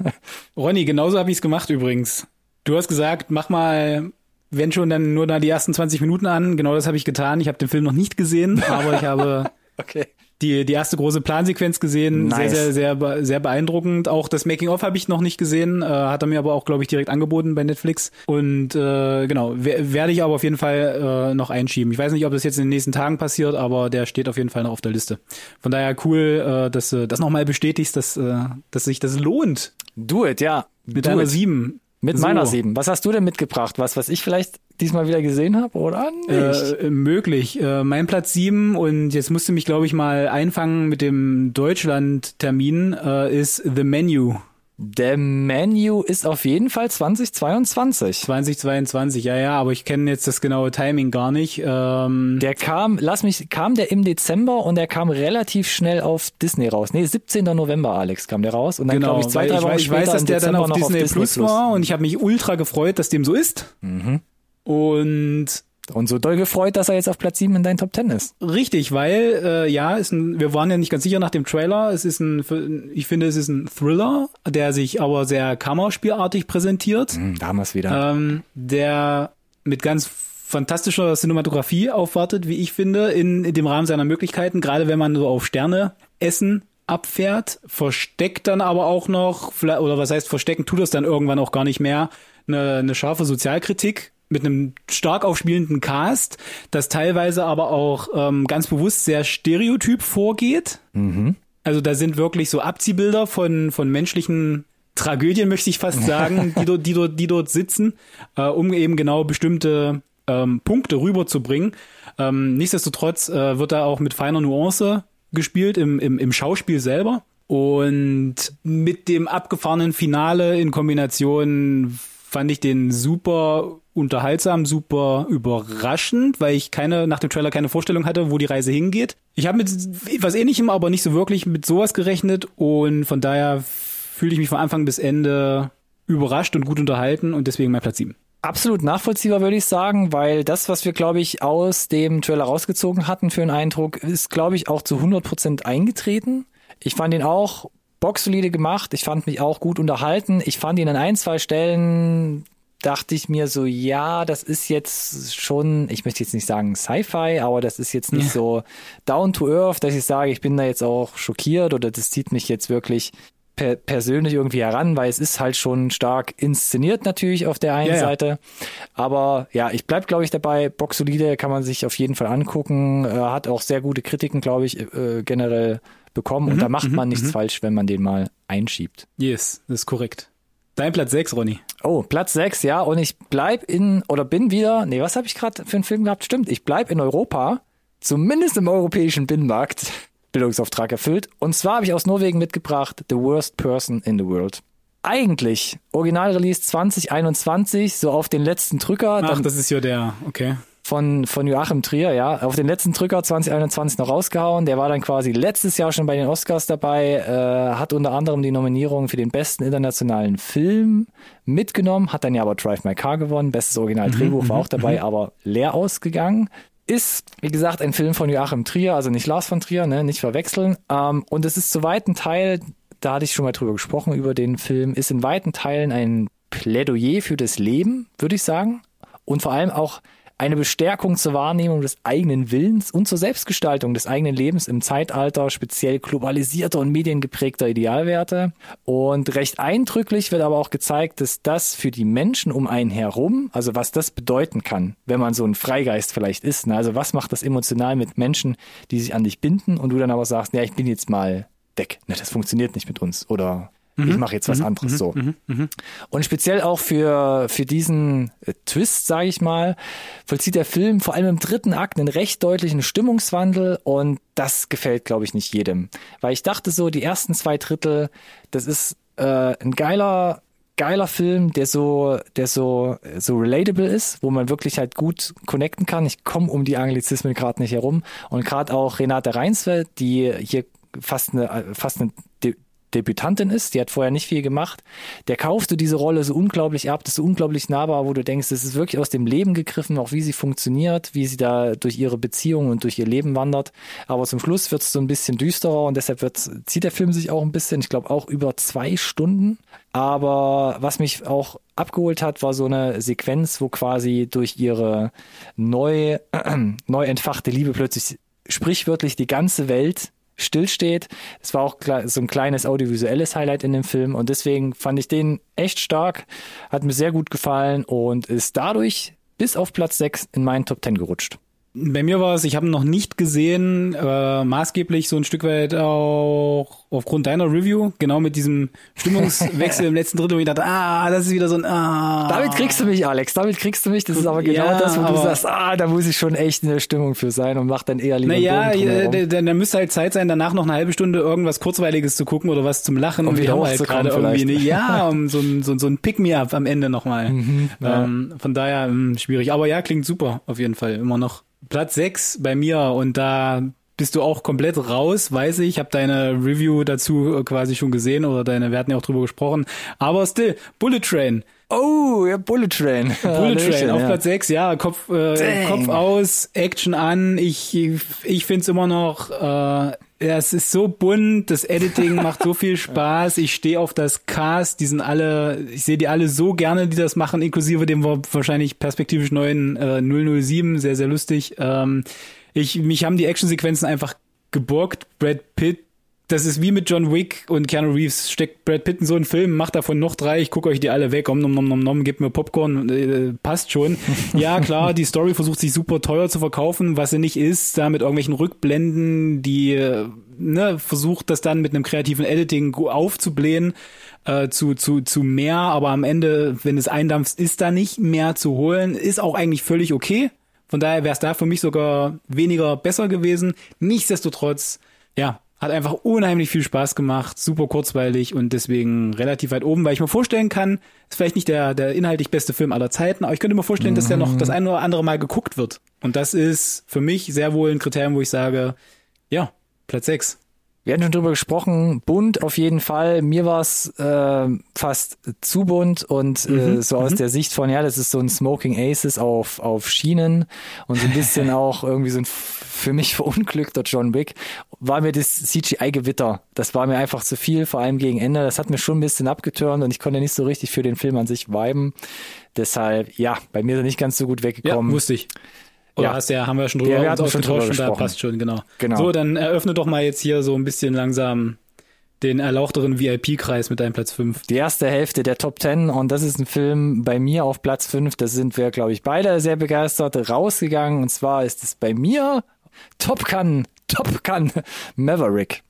*laughs* Ronny, genauso habe ich es gemacht übrigens. Du hast gesagt, mach mal, wenn schon, dann nur da die ersten 20 Minuten an. Genau das habe ich getan. Ich habe den Film noch nicht gesehen, aber ich habe *laughs* Okay. Die, die erste große Plansequenz gesehen. Nice. Sehr, sehr, sehr, sehr beeindruckend. Auch das Making-of habe ich noch nicht gesehen. Äh, hat er mir aber auch, glaube ich, direkt angeboten bei Netflix. Und äh, genau, wer- werde ich aber auf jeden Fall äh, noch einschieben. Ich weiß nicht, ob das jetzt in den nächsten Tagen passiert, aber der steht auf jeden Fall noch auf der Liste. Von daher cool, äh, dass du das nochmal bestätigst, dass, äh, dass sich das lohnt. Do it, ja. Mit Do einer it. sieben. Mit So. meiner sieben. Was hast du denn mitgebracht? Was, was ich vielleicht diesmal wieder gesehen habe, oder nicht? Äh, möglich. Äh, mein Platz sieben und jetzt musst du mich, glaube ich, mal einfangen mit dem Deutschland-Termin, äh, ist The Menu Der Menu ist auf jeden Fall 2022. 2022. Ja, ja, aber ich kenne jetzt das genaue Timing gar nicht. Ähm, Der kam, lass mich, kam der im Dezember und der kam relativ schnell auf Disney raus. Nee, 17. November, Alex, kam der raus. Und dann genau, glaube ich zwei, drei ich, weiß, ich weiß, dass der dann auf noch Disney, Plus war und ich habe mich ultra gefreut, dass dem so ist. Mhm. Und Und so doll gefreut, dass er jetzt auf Platz 7 in deinen Top 10 ist. Richtig, weil äh, ja, ist ein, wir waren ja nicht ganz sicher nach dem Trailer. Es ist ein, ich finde, es ist ein Thriller, der sich aber sehr kammerspielartig präsentiert. Da haben wir's wieder. ähm, der mit ganz fantastischer Cinematografie aufwartet, wie ich finde, in, in dem Rahmen seiner Möglichkeiten, gerade wenn man so auf Sterne essen abfährt, versteckt dann aber auch noch, vielleicht- oder was heißt verstecken, tut es dann irgendwann auch gar nicht mehr, eine, eine scharfe Sozialkritik mit einem stark aufspielenden Cast, das teilweise aber auch ähm, ganz bewusst sehr stereotyp vorgeht. Also da sind wirklich so Abziehbilder von, von menschlichen Tragödien, möchte ich fast sagen, *laughs* die dort, die dort, die dort sitzen, äh, um eben genau bestimmte ähm, Punkte rüberzubringen. Ähm, nichtsdestotrotz äh, wird da auch mit feiner Nuance gespielt im, im, im Schauspiel selber. Und mit dem abgefahrenen Finale in Kombination fand ich den super unterhaltsam, super überraschend, weil ich keine nach dem Trailer keine Vorstellung hatte, wo die Reise hingeht. Ich habe mit etwas ähnlichem, aber nicht so wirklich mit sowas gerechnet und von daher fühle ich mich von Anfang bis Ende überrascht und gut unterhalten und deswegen mein Platz 7. Absolut nachvollziehbar, würde ich sagen, weil das, was wir, glaube ich, aus dem Trailer rausgezogen hatten für einen Eindruck, ist, glaube ich, auch zu 100% eingetreten. Ich fand ihn auch boxsolide gemacht. Ich fand mich auch gut unterhalten. Ich fand ihn an ein, zwei Stellen dachte ich mir so, ja, das ist jetzt schon, ich möchte jetzt nicht sagen Sci-Fi, aber das ist jetzt nicht ja. so down to earth, dass ich sage, ich bin da jetzt auch schockiert oder das zieht mich jetzt wirklich per persönlich irgendwie heran, weil es ist halt schon stark inszeniert natürlich auf der einen ja, Seite. Ja. Aber ja, ich bleib glaube ich dabei. Box solide kann man sich auf jeden Fall angucken. Äh, hat auch sehr gute Kritiken, glaube ich, äh, generell bekommen. Mhm, und da macht man mhm, nichts mhm. falsch, wenn man den mal einschiebt. Yes, das ist korrekt. Dein Platz 6, Ronny. Oh, Platz 6, ja. Und ich bleib in, oder bin wieder, nee, was habe ich gerade für einen Film gehabt? Stimmt, ich bleib in Europa, zumindest im europäischen Binnenmarkt. *laughs* Bildungsauftrag erfüllt. Und zwar habe ich aus Norwegen mitgebracht The Worst Person in the World. Eigentlich Originalrelease 2021, so auf den letzten Drücker. Ach, das ist ja der, okay. Von, von Joachim Trier, ja, auf den letzten Drücker 2021 noch rausgehauen. Der war dann quasi letztes Jahr schon bei den Oscars dabei, äh, hat unter anderem die Nominierung für den besten internationalen Film mitgenommen, hat dann ja aber Drive My Car gewonnen. Bestes Originaldrehbuch mhm, war auch dabei, mhm. aber leer ausgegangen. Ist, wie gesagt, ein Film von Joachim Trier, also nicht Lars von Trier, ne, nicht verwechseln. Ähm, und es ist zu weiten Teil, da hatte ich schon mal drüber gesprochen, über den Film, ist in weiten Teilen ein Plädoyer für das Leben, würde ich sagen. Und vor allem auch eine Bestärkung zur Wahrnehmung des eigenen Willens und zur Selbstgestaltung des eigenen Lebens im Zeitalter speziell globalisierter und mediengeprägter Idealwerte. Und recht eindrücklich wird aber auch gezeigt, dass das für die Menschen um einen herum, also was das bedeuten kann, wenn man so ein Freigeist vielleicht ist. Ne? Also was macht das emotional mit Menschen, die sich an dich binden und du dann aber sagst, ja, ich bin jetzt mal weg. Ne, das funktioniert nicht mit uns. Oder Mhm. Ich mache jetzt was mhm. anderes mhm. so. Mhm. mhm. Und speziell auch für, für diesen äh, Twist, sage ich mal, vollzieht der Film vor allem im dritten Akt einen recht deutlichen Stimmungswandel und das gefällt, glaube ich, nicht jedem. Weil ich dachte so, die ersten zwei Drittel, das ist äh, ein geiler geiler Film, der so, der so, so relatable ist, wo man wirklich halt gut connecten kann. Ich komme um die Anglizismen gerade nicht herum. Und gerade auch Renate Reinsfeld, die hier fast eine, äh, fast eine Debütantin ist, die hat vorher nicht viel gemacht, der kaufst du diese Rolle so unglaublich ab, das ist so unglaublich nahbar, wo du denkst, das ist wirklich aus dem Leben gegriffen, auch wie sie funktioniert, wie sie da durch ihre Beziehung und durch ihr Leben wandert. Aber zum Schluss wird es so ein bisschen düsterer und deshalb wird, zieht der Film sich auch ein bisschen, ich glaube auch über zwei Stunden. Aber was mich auch abgeholt hat, war so eine Sequenz, wo quasi durch ihre neu, äh, *clears throat* neu entfachte Liebe plötzlich sprichwörtlich die ganze Welt stillsteht. Es war auch so ein kleines audiovisuelles Highlight in dem Film und deswegen fand ich den echt stark, hat mir sehr gut gefallen und ist dadurch bis auf Platz 6 in meinen Top 10 gerutscht. Bei mir war es, ich habe noch nicht gesehen, äh, maßgeblich so ein Stück weit auch aufgrund deiner Review, genau mit diesem Stimmungswechsel *laughs* im letzten Drittel, wo ich dachte, ah, das ist wieder so ein ah. Damit kriegst du mich, Alex, damit kriegst du mich. Das ist aber genau ja, das, wo du sagst, ah, da muss ich schon echt in der Stimmung für sein und mach dann eher lieber Naja, dann, dann müsste halt Zeit sein, danach noch eine halbe Stunde irgendwas Kurzweiliges zu gucken oder was zum Lachen. Und wieder halt gerade irgendwie, ne, ja, *laughs* um so ein, so, so ein Pick-me-up am Ende nochmal. Mhm, ja. ähm, von daher mh, hm, schwierig. Aber ja, klingt super, auf jeden Fall, immer noch. Platz 6 bei mir und da bist du auch komplett raus, weiß ich. Ich habe deine Review dazu quasi schon gesehen oder deine, wir hatten ja auch drüber gesprochen. Aber still, Bullet Train. Oh, ja, Bullet Train. *laughs* Bullet Train auf ja. Platz 6, ja, Kopf, äh, Kopf aus, Action an. Ich, ich finde es immer noch, äh, ja, es ist so bunt, das Editing macht so viel *laughs* Spaß. Ich stehe auf das Cast, die sind alle, ich sehe die alle so gerne, die das machen, inklusive dem wahrscheinlich perspektivisch neuen äh, 007, sehr, sehr lustig. Ähm, ich, mich haben die Actionsequenzen einfach geborgt. Brad Pitt das ist wie mit John Wick und Keanu Reeves. Steckt Brad Pitt in so einen Film, macht davon noch drei, ich gucke euch die alle weg, om nom nom nom nom, gebt mir Popcorn, äh, passt schon. *laughs* ja, klar, die Story versucht sich super teuer zu verkaufen, was sie nicht ist, da mit irgendwelchen Rückblenden, die äh, ne, versucht das dann mit einem kreativen Editing aufzublähen äh, zu, zu, zu mehr, aber am Ende, wenn es eindampft, ist da nicht mehr zu holen, ist auch eigentlich völlig okay. Von daher wäre es da für mich sogar weniger besser gewesen. Nichtsdestotrotz, ja, hat einfach unheimlich viel Spaß gemacht, super kurzweilig und deswegen relativ weit oben, weil ich mir vorstellen kann, ist vielleicht nicht der, der inhaltlich beste Film aller Zeiten, aber ich könnte mir vorstellen, dass der noch das eine oder andere Mal geguckt wird. Und das ist für mich sehr wohl ein Kriterium, wo ich sage, ja, Platz 6. Wir hatten schon drüber gesprochen, bunt auf jeden Fall. Mir war es äh, fast zu bunt und mhm. äh, so aus mhm. der Sicht von, ja, das ist so ein Smoking Aces auf, auf Schienen und so ein bisschen *laughs* auch irgendwie so ein für mich verunglückter John Wick, war mir das CGI-Gewitter. Das war mir einfach zu viel, vor allem gegen Ende. Das hat mir schon ein bisschen abgetürnt und ich konnte nicht so richtig für den Film an sich viben. Deshalb, ja, bei mir ist er nicht ganz so gut weggekommen. Ja, wusste ich. Oder ja. hast ja, haben wir schon drüber, ja, wir hatten schon drüber gesprochen. Da passt schon, genau. genau. So, dann eröffne doch mal jetzt hier so ein bisschen langsam den erlauchteren VIP-Kreis mit deinem Platz 5. Die erste Hälfte der Top 10 und das ist ein Film bei mir auf Platz 5. Da sind wir, glaube ich, beide sehr begeistert rausgegangen. Und zwar ist es bei mir Top Gun, Top Gun Maverick.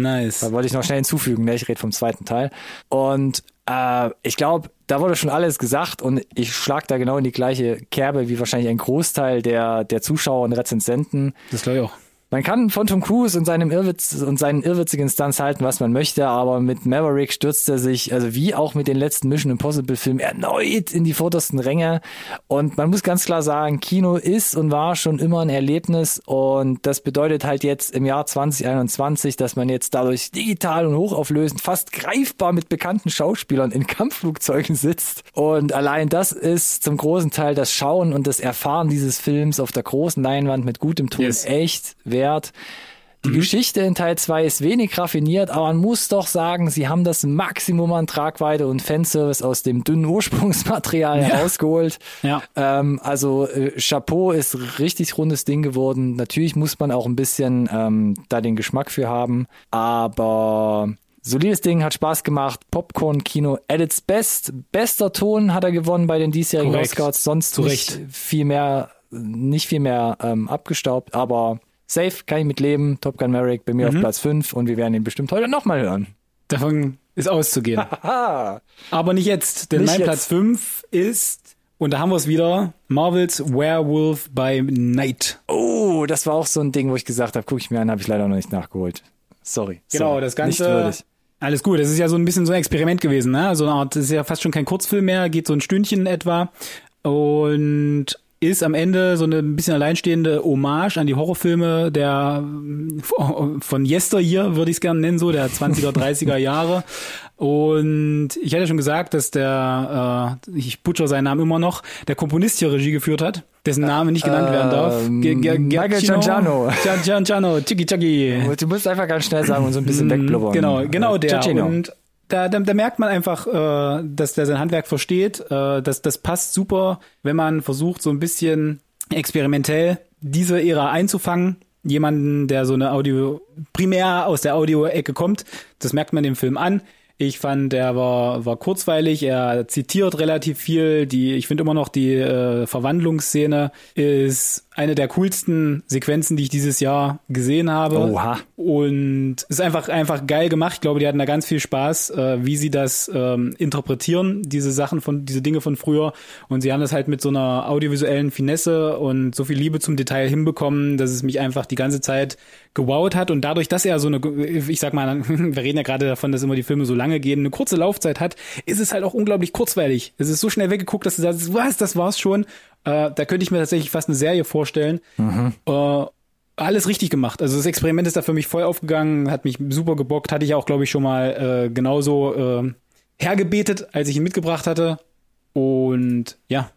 Nice. Da wollte ich noch schnell hinzufügen, ne? ich rede vom zweiten Teil. Und äh, ich glaube, da wurde schon alles gesagt und ich schlag da genau in die gleiche Kerbe wie wahrscheinlich ein Großteil der, der Zuschauer und Rezensenten. Das glaube ich auch. Man kann von Tom Cruise und seinem Irrwitz und seinen irrwitzigen Stunts halten, was man möchte, aber mit Maverick stürzt er sich, also wie auch mit den letzten Mission Impossible Filmen, erneut in die vordersten Ränge. Und man muss ganz klar sagen, Kino ist und war schon immer ein Erlebnis und das bedeutet halt jetzt im Jahr 2021, dass man jetzt dadurch digital und hochauflösend fast greifbar mit bekannten Schauspielern in Kampfflugzeugen sitzt. Und allein das ist zum großen Teil das Schauen und das Erfahren dieses Films auf der großen Leinwand mit gutem Ton yes. echt wert wert. Die mhm. Geschichte in Teil 2 ist wenig raffiniert, aber man muss doch sagen, sie haben das Maximum an Tragweite und Fanservice aus dem dünnen Ursprungsmaterial ja. herausgeholt. Ja. Ähm, also äh, Chapeau ist richtig rundes Ding geworden. Natürlich muss man auch ein bisschen ähm, da den Geschmack für haben, aber solides Ding, hat Spaß gemacht. Popcorn-Kino at its best. Bester Ton hat er gewonnen bei den diesjährigen Oscars, sonst nicht viel mehr, nicht viel mehr ähm, abgestaubt, aber Safe, kann ich mit leben. Top Gun Merrick bei mir mhm. auf Platz 5 und wir werden ihn bestimmt heute nochmal hören. Davon ist auszugehen. *laughs* Aber nicht jetzt, denn nicht mein jetzt. Platz 5 ist, und da haben wir es wieder, Marvels Werewolf by Night. Oh, das war auch so ein Ding, wo ich gesagt habe, gucke ich mir an, habe ich leider noch nicht nachgeholt. Sorry. Genau, Sorry. das Ganze. Alles gut, das ist ja so ein bisschen so ein Experiment gewesen, ne? So eine Art, das ist ja fast schon kein Kurzfilm mehr, geht so ein Stündchen etwa. Und ist am Ende so eine ein bisschen alleinstehende Hommage an die Horrorfilme der von Yesteryear, würde ich es gerne nennen, so der 20er, 30er *laughs* Jahre. Und ich hatte schon gesagt, dass der, äh, ich butcher seinen Namen immer noch, der Komponist hier Regie geführt hat, dessen Name nicht genannt werden darf. Ähm, Michael Gianciano. Gianciano, Chiki Chiki. Du musst einfach ganz schnell sagen und so ein bisschen mm, wegblubbern. Genau, genau der. Giacchino. Und da, da, da merkt man einfach, äh, dass der sein Handwerk versteht. Äh, dass das passt super, wenn man versucht, so ein bisschen experimentell diese Ära einzufangen. Jemanden, der so eine Audio, primär aus der Audio-Ecke kommt, das merkt man dem Film an. Ich fand, er war, war kurzweilig, er zitiert relativ viel. Die, ich finde immer noch die äh, Verwandlungsszene ist eine der coolsten Sequenzen, die ich dieses Jahr gesehen habe. Oha. Und es ist einfach, einfach geil gemacht. Ich glaube, die hatten da ganz viel Spaß, äh, wie sie das ähm, interpretieren, diese Sachen von, diese Dinge von früher. Und sie haben das halt mit so einer audiovisuellen Finesse und so viel Liebe zum Detail hinbekommen, dass es mich einfach die ganze Zeit gewowt hat. Und dadurch, dass er so eine, ich sag mal, *laughs* wir reden ja gerade davon, dass immer die Filme so lange gehen, eine kurze Laufzeit hat, ist es halt auch unglaublich kurzweilig. Es ist so schnell weggeguckt, dass du sagst, was, das war's schon. Äh, da könnte ich mir tatsächlich fast eine Serie vorstellen. Mhm. Äh, alles richtig gemacht. Also das Experiment ist da für mich voll aufgegangen, hat mich super gebockt, hatte ich auch, glaube ich, schon mal äh, genauso äh, hergebetet, als ich ihn mitgebracht hatte. Und ja,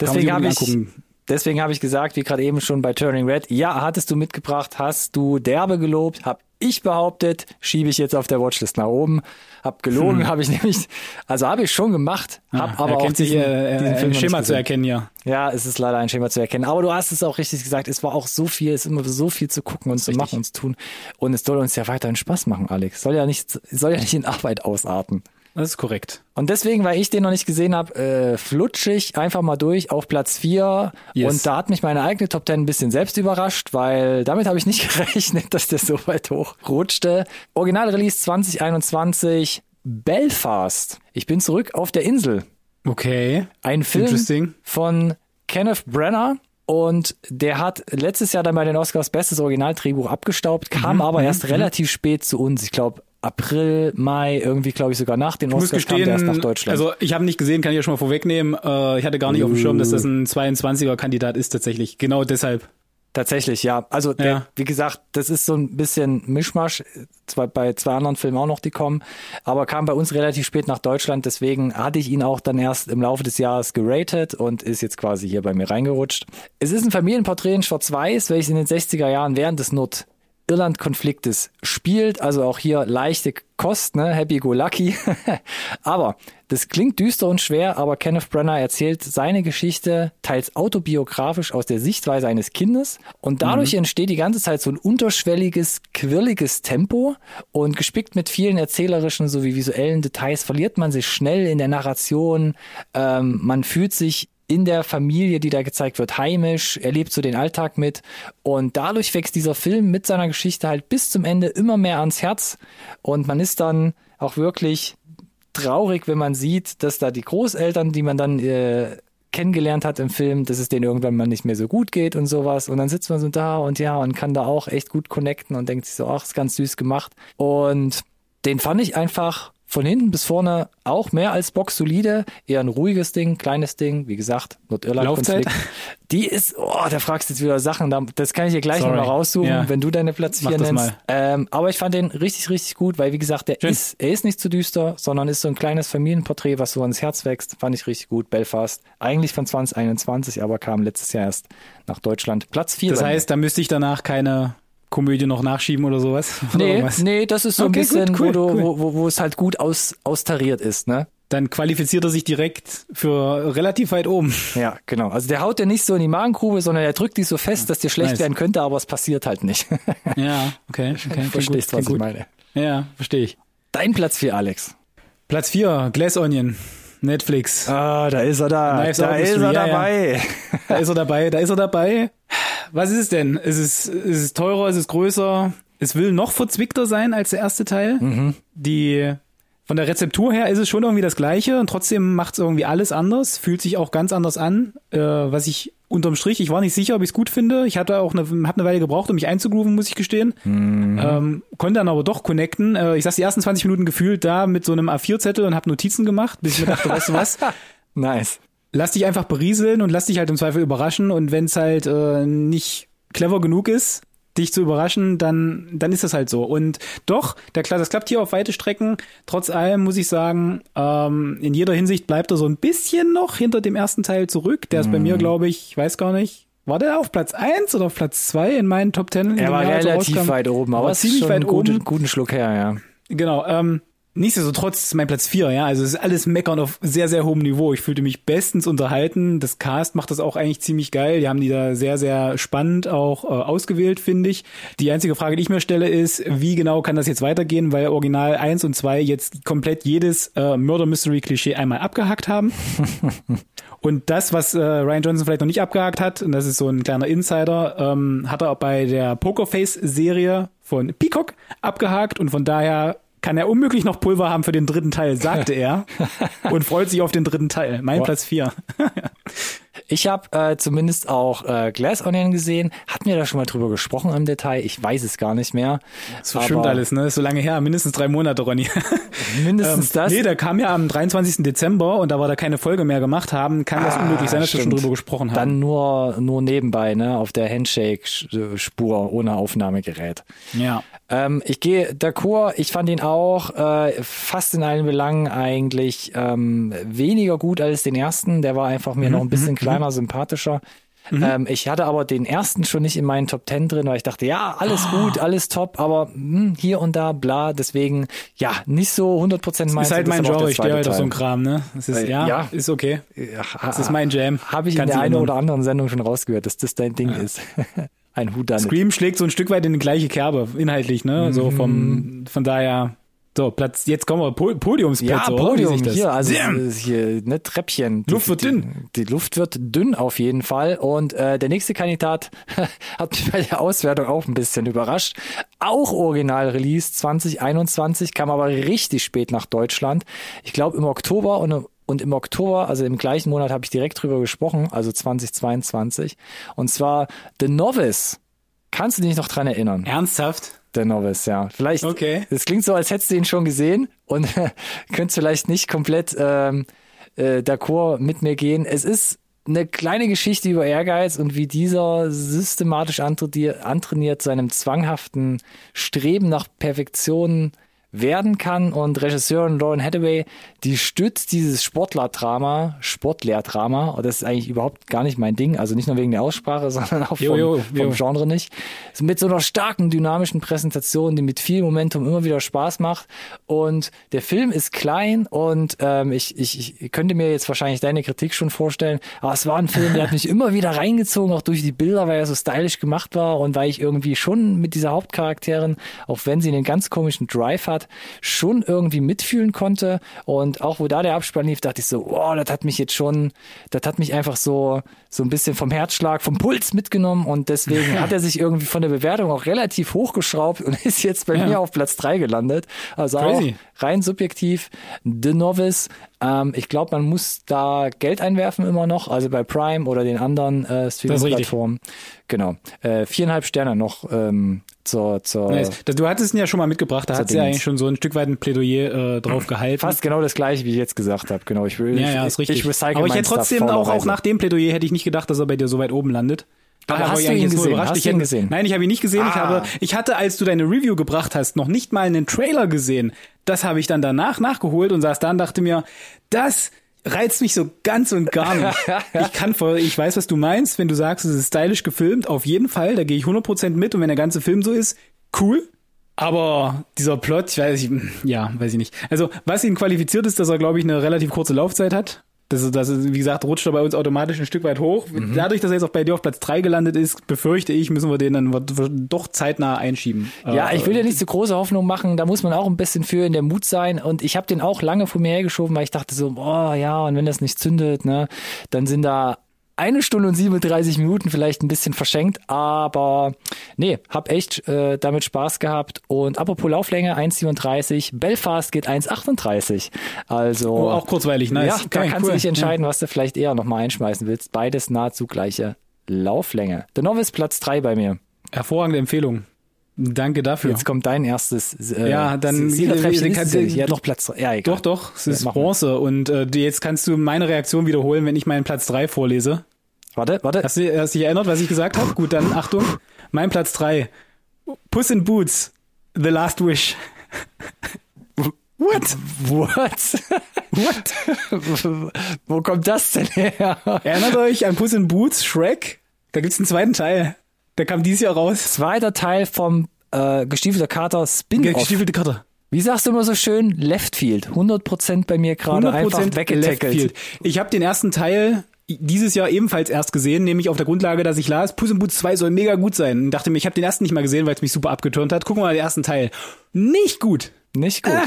deswegen habe ich, deswegen habe ich gesagt, wie gerade eben schon bei Turning Red, ja, hattest du mitgebracht, hast du derbe gelobt, hab ich behauptet, schiebe ich jetzt auf der Watchlist nach oben. Hab gelogen, hm. habe ich nämlich, also habe ich schon gemacht, hab ja, aber auch diesen, äh, diesen Film ein Schema zu erkennen, ja. Ja, es ist leider ein Schema zu erkennen. Aber du hast es auch richtig gesagt, es war auch so viel, es ist immer so viel zu gucken und zu richtig. machen und zu tun. Und es soll uns ja weiterhin Spaß machen, Alex. Soll ja nicht, soll ja nicht in Arbeit ausarten. Das ist korrekt. Und deswegen, weil ich den noch nicht gesehen habe, äh, flutsch ich einfach mal durch auf Platz 4. Yes. Und da hat mich meine eigene Top 10 ein bisschen selbst überrascht, weil damit habe ich nicht *laughs* gerechnet, dass der so weit hoch rutschte. Original Release 2021, Belfast. Ich bin zurück auf der Insel. Okay. Ein Film von Kenneth Brenner. Und der hat letztes Jahr dann bei den Oscars bestes Originaldrehbuch abgestaubt, kam mhm, aber mhm, erst mhm. relativ spät zu uns. Ich glaube, April, Mai, irgendwie glaube ich sogar nach den Oscars gestehen, kam der erst nach Deutschland. Also ich habe nicht gesehen, kann ich ja schon mal vorwegnehmen. Äh, ich hatte gar nicht uh. auf dem Schirm, dass das ein 22er Kandidat ist tatsächlich. Genau deshalb. Tatsächlich, ja. Also der, Ja. wie gesagt, das ist so ein bisschen Mischmasch, zwar bei zwei anderen Filmen auch noch, die kommen, aber kam bei uns relativ spät nach Deutschland, deswegen hatte ich ihn auch dann erst im Laufe des Jahres geratet und ist jetzt quasi hier bei mir reingerutscht. Es ist ein Familienporträt in Schwarz-Weiß, welches in den 60er Jahren während des Nord Irland-Konfliktes spielt, also auch hier leichte Kost, ne? Happy go lucky. *laughs* aber das klingt düster und schwer, aber Kenneth Branagh erzählt seine Geschichte teils autobiografisch aus der Sichtweise eines Kindes und dadurch entsteht die ganze Zeit so ein unterschwelliges, quirliges Tempo und gespickt mit vielen erzählerischen sowie visuellen Details verliert man sich schnell in der Narration. Ähm, man fühlt sich in der Familie, die da gezeigt wird, heimisch, er lebt so den Alltag mit. Und dadurch wächst dieser Film mit seiner Geschichte halt bis zum Ende immer mehr ans Herz. Und man ist dann auch wirklich traurig, wenn man sieht, dass da die Großeltern, die man dann äh, kennengelernt hat im Film, dass es denen irgendwann mal nicht mehr so gut geht und sowas. Und dann sitzt man so da und ja und kann da auch echt gut connecten und denkt sich so, ach, ist ganz süß gemacht. Und den fand ich einfach von hinten bis vorne auch mehr als Box solide, eher ein ruhiges Ding, kleines Ding, wie gesagt, Nordirland-Konflikt. Laufzeit? Die ist, oh, da fragst du jetzt wieder Sachen, da- das kann ich dir gleich nochmal raussuchen, Ja. wenn du deine Platz Mach 4 das nennst. Ähm, aber ich fand den richtig, richtig gut, weil wie gesagt, der Schön. ist, er ist nicht zu düster, sondern ist so ein kleines Familienporträt, was so ans Herz wächst. Fand ich richtig gut. Belfast, eigentlich von 2021, aber kam letztes Jahr erst nach Deutschland. Platz 4. Das heißt, da müsste ich danach keine Komödie noch nachschieben oder sowas. *laughs* Oder Nee, was? nee, das ist so Okay, ein bisschen, gut, cool, wo, du, cool. wo, wo, es halt gut aus, austariert ist, ne? Dann qualifiziert er sich direkt für relativ weit oben. Ja, genau. Also der haut dir nicht so in die Magengrube, sondern er drückt dich so fest, dass dir schlecht Nice. werden könnte, aber es passiert halt nicht. *laughs* Ja, okay. *laughs* okay Verstehst, gut, was ich meine. Ja, verstehe ich. Dein Platz 4, Alex. Platz 4, Glass Onion, Netflix. Ah, da ist er da. Knives da ist er ja, ja. dabei. *laughs* Da ist er dabei, da ist er dabei. Was ist es denn? Ist es, ist es teurer, ist es größer? Es will noch verzwickter sein als der erste Teil. Mhm. Die von der Rezeptur her ist es schon irgendwie das gleiche und trotzdem macht es irgendwie alles anders, fühlt sich auch ganz anders an. Äh, was ich unterm Strich, ich war nicht sicher, ob ich es gut finde. Ich hatte auch eine, hab eine Weile gebraucht, um mich einzugrooven, muss ich gestehen. Mhm. Ähm, konnte dann aber doch connecten. Äh, ich saß die ersten 20 Minuten gefühlt da mit so einem A4-Zettel und habe Notizen gemacht, bis ich mir dachte, weißt du was? *laughs* Nice. lass dich einfach berieseln und lass dich halt im Zweifel überraschen. Und wenn es halt äh, nicht clever genug ist, dich zu überraschen, dann, dann ist das halt so. Und doch, der, das klappt hier auf weite Strecken. Trotz allem muss ich sagen, ähm, in jeder Hinsicht bleibt er so ein bisschen noch hinter dem ersten Teil zurück. Der ist bei Mhm. mir, glaube ich, ich weiß gar nicht, war der auf Platz eins oder auf Platz zwei in meinen Top Ten? Er war Jahr, als relativ rauskam? weit oben, aber ziemlich schon weit einen guten, oben. guten Schluck her, ja. Genau. Ähm, nichtsdestotrotz ist mein Platz vier, ja. Also es ist alles meckern auf sehr, sehr hohem Niveau. Ich fühlte mich bestens unterhalten. Das Cast macht das auch eigentlich ziemlich geil. Die haben die da sehr, sehr spannend auch äh, ausgewählt, finde ich. Die einzige Frage, die ich mir stelle, ist, wie genau kann das jetzt weitergehen, weil Original 1 und 2 jetzt komplett jedes äh, Murder-Mystery-Klischee einmal abgehackt haben. *laughs* Und das, was äh, Ryan Johnson vielleicht noch nicht abgehakt hat, und das ist so ein kleiner Insider, ähm, hat er auch bei der Pokerface-Serie von Peacock abgehakt und von daher kann er unmöglich noch Pulver haben für den dritten Teil, sagte *laughs* er und freut sich auf den dritten Teil. Mein Boah. Platz vier. *laughs* Ich habe äh, zumindest auch äh, Glass Onion gesehen. Hatten wir da schon mal drüber gesprochen im Detail? Ich weiß es gar nicht mehr. So stimmt alles, ne? Ist so lange her, mindestens drei Monate, Ronny. *laughs* Mindestens das. Nee, der kam ja am 23. Dezember und da wir da keine Folge mehr gemacht haben, kann das Ah, unmöglich sein, dass wir schon drüber gesprochen haben. Dann nur, nur nebenbei, ne, auf der Handshake-Spur ohne Aufnahmegerät. ja. Ähm, ich gehe d'accord, ich fand ihn auch äh, fast in allen Belangen eigentlich ähm, weniger gut als den ersten. Der war einfach mir noch ein bisschen kleiner, sympathischer. Ähm, ich hatte aber den ersten schon nicht in meinen Top Ten drin, weil ich dachte, ja, alles gut, alles top, aber hm, hier und da, bla, deswegen, ja, nicht so 100% meins. Ist halt mein Genre, der ich stehe halt auf so einen Kram, ne? Das ist, Äh, ja, ja. ist okay. Ja, Das ist mein Jam. Habe ich in Kann der sich einen oder anderen Sendung schon rausgehört, dass das dein Ding ist. *laughs* Ein Hut Scream schlägt so ein Stück weit in die gleiche Kerbe, inhaltlich, ne? So Mhm. vom, von daher, so, Platz, jetzt kommen wir, Po- Podiumsplätze, Ja, oder? Podium das- hier, also hier ne Treppchen. Die, Luft wird die, dünn. Die Luft wird dünn auf jeden Fall. Und äh, der nächste Kandidat *laughs* hat mich bei der Auswertung auch ein bisschen überrascht. Auch Original-Release 2021, kam aber richtig spät nach Deutschland. Ich glaube im Oktober und und im Oktober, also im gleichen Monat, habe ich direkt drüber gesprochen, also 2022. Und zwar The Novice. Kannst du dich noch dran erinnern? Ernsthaft? Der Novice, ja. Vielleicht. Okay. Das klingt so, als hättest du ihn schon gesehen und *laughs* könntest vielleicht nicht komplett ähm, äh, d'accord mit mir gehen. Es ist eine kleine Geschichte über Ehrgeiz und wie dieser systematisch antrainiert seinem zwanghaften Streben nach Perfektion werden kann und Regisseurin Lauren Hathaway, die stützt dieses Sportlerdrama, Sportlehrdrama, und das ist eigentlich überhaupt gar nicht mein Ding, also nicht nur wegen der Aussprache, *laughs* sondern auch vom, jo, jo, jo. vom Genre nicht, mit so einer starken, dynamischen Präsentation, die mit viel Momentum immer wieder Spaß macht. Und der Film ist klein und ähm, ich, ich, ich könnte mir jetzt wahrscheinlich deine Kritik schon vorstellen, aber es war ein Film, der hat mich *laughs* immer wieder reingezogen, auch durch die Bilder, weil er so stylisch gemacht war und weil ich irgendwie schon mit dieser Hauptcharakterin, auch wenn sie einen ganz komischen Drive hat, schon irgendwie mitfühlen konnte. Und auch wo da der Abspann lief, dachte ich so, wow, das hat mich jetzt schon, das hat mich einfach so, so ein bisschen vom Herzschlag, vom Puls mitgenommen. Und deswegen *laughs* hat er sich irgendwie von der Bewertung auch relativ hochgeschraubt und *laughs* ist jetzt bei ja. mir auf Platz drei gelandet. Also Crazy. auch rein subjektiv. The Novice ähm, ich glaube, man muss da Geld einwerfen immer noch, also bei Prime oder den anderen äh, Streaming-Plattformen. Genau. Äh, viereinhalb Sterne noch ähm, zur, zur nice. Du hattest ihn ja schon mal mitgebracht, da hat sie ja eigentlich schon so ein Stück weit ein Plädoyer äh, drauf gehalten. Fast genau das gleiche, wie ich jetzt gesagt habe. Genau, ich will ja, ja, ist richtig. ich recycle Aber ich hätte trotzdem auch, auch nach dem Plädoyer hätte ich nicht gedacht, dass er bei dir so weit oben landet. Aber hast du ihn gesehen? Hast ich ihn gesehen? Nein, ich habe ihn nicht gesehen. Ah. Ich habe, ich hatte, als du deine Review gebracht hast, noch nicht mal einen Trailer gesehen. Das habe ich dann danach nachgeholt und saß da und dachte mir, das reizt mich so ganz und gar nicht. *laughs* ich kann voll, ich weiß, was du meinst, wenn du sagst, es ist stylisch gefilmt, auf jeden Fall, da gehe ich 100% mit und wenn der ganze Film so ist, cool. Aber dieser Plot, ich weiß, ich, ja, weiß ich nicht. Also, was ihn qualifiziert ist, dass er, glaube ich, eine relativ kurze Laufzeit hat. Das ist, das wie gesagt, rutscht er bei uns automatisch ein Stück weit hoch. Mhm. Dadurch, dass er jetzt auch bei dir auf Platz drei gelandet ist, befürchte ich, müssen wir den dann doch zeitnah einschieben. Ja, ich will ja nicht so große Hoffnung machen. Da muss man auch ein bisschen für in der Mut sein. Und ich habe den auch lange vor mir hergeschoben, weil ich dachte so, oh ja, und wenn das nicht zündet, ne, dann sind da eine Stunde und 37 Minuten vielleicht ein bisschen verschenkt, aber nee, hab echt äh, damit Spaß gehabt. Und apropos Lauflänge 1,37, Belfast geht 1,38. Also oh, auch kurzweilig, nice. Ja, da kannst cool. du dich entscheiden, ja. was du vielleicht eher nochmal einschmeißen willst. Beides nahezu gleiche Lauflänge. The Novice Platz 3 bei mir. Hervorragende Empfehlung. Danke dafür. Jetzt kommt dein erstes. Äh, ja, dann ja doch Platz. Ja, egal. Doch, doch. Es ist ja, Bronze und äh, jetzt kannst du meine Reaktion wiederholen, wenn ich meinen Platz drei vorlese. Warte, warte. Hast du, hast du dich erinnert, was ich gesagt habe? Gut, dann Achtung. Mein Platz drei. Puss in Boots. The Last Wish. *laughs* What? What? What? Wo kommt das denn her? Erinnert euch an Puss in Boots, Shrek? Da gibt's einen zweiten Teil. Der kam dieses Jahr raus. Zweiter Teil vom äh, Gestiefelte Kater Spin-Off. Gestiefelte Kater. Wie sagst du immer so schön? Leftfield. 100% bei mir gerade einfach weggetackelt. Ich habe den ersten Teil dieses Jahr ebenfalls erst gesehen, nämlich auf der Grundlage, dass ich las, Puss in Boots 2 soll mega gut sein. Und dachte mir, ich habe den ersten nicht mal gesehen, weil es mich super abgeturnt hat. Gucken wir mal den ersten Teil. Nicht gut. Nicht gut. Ah,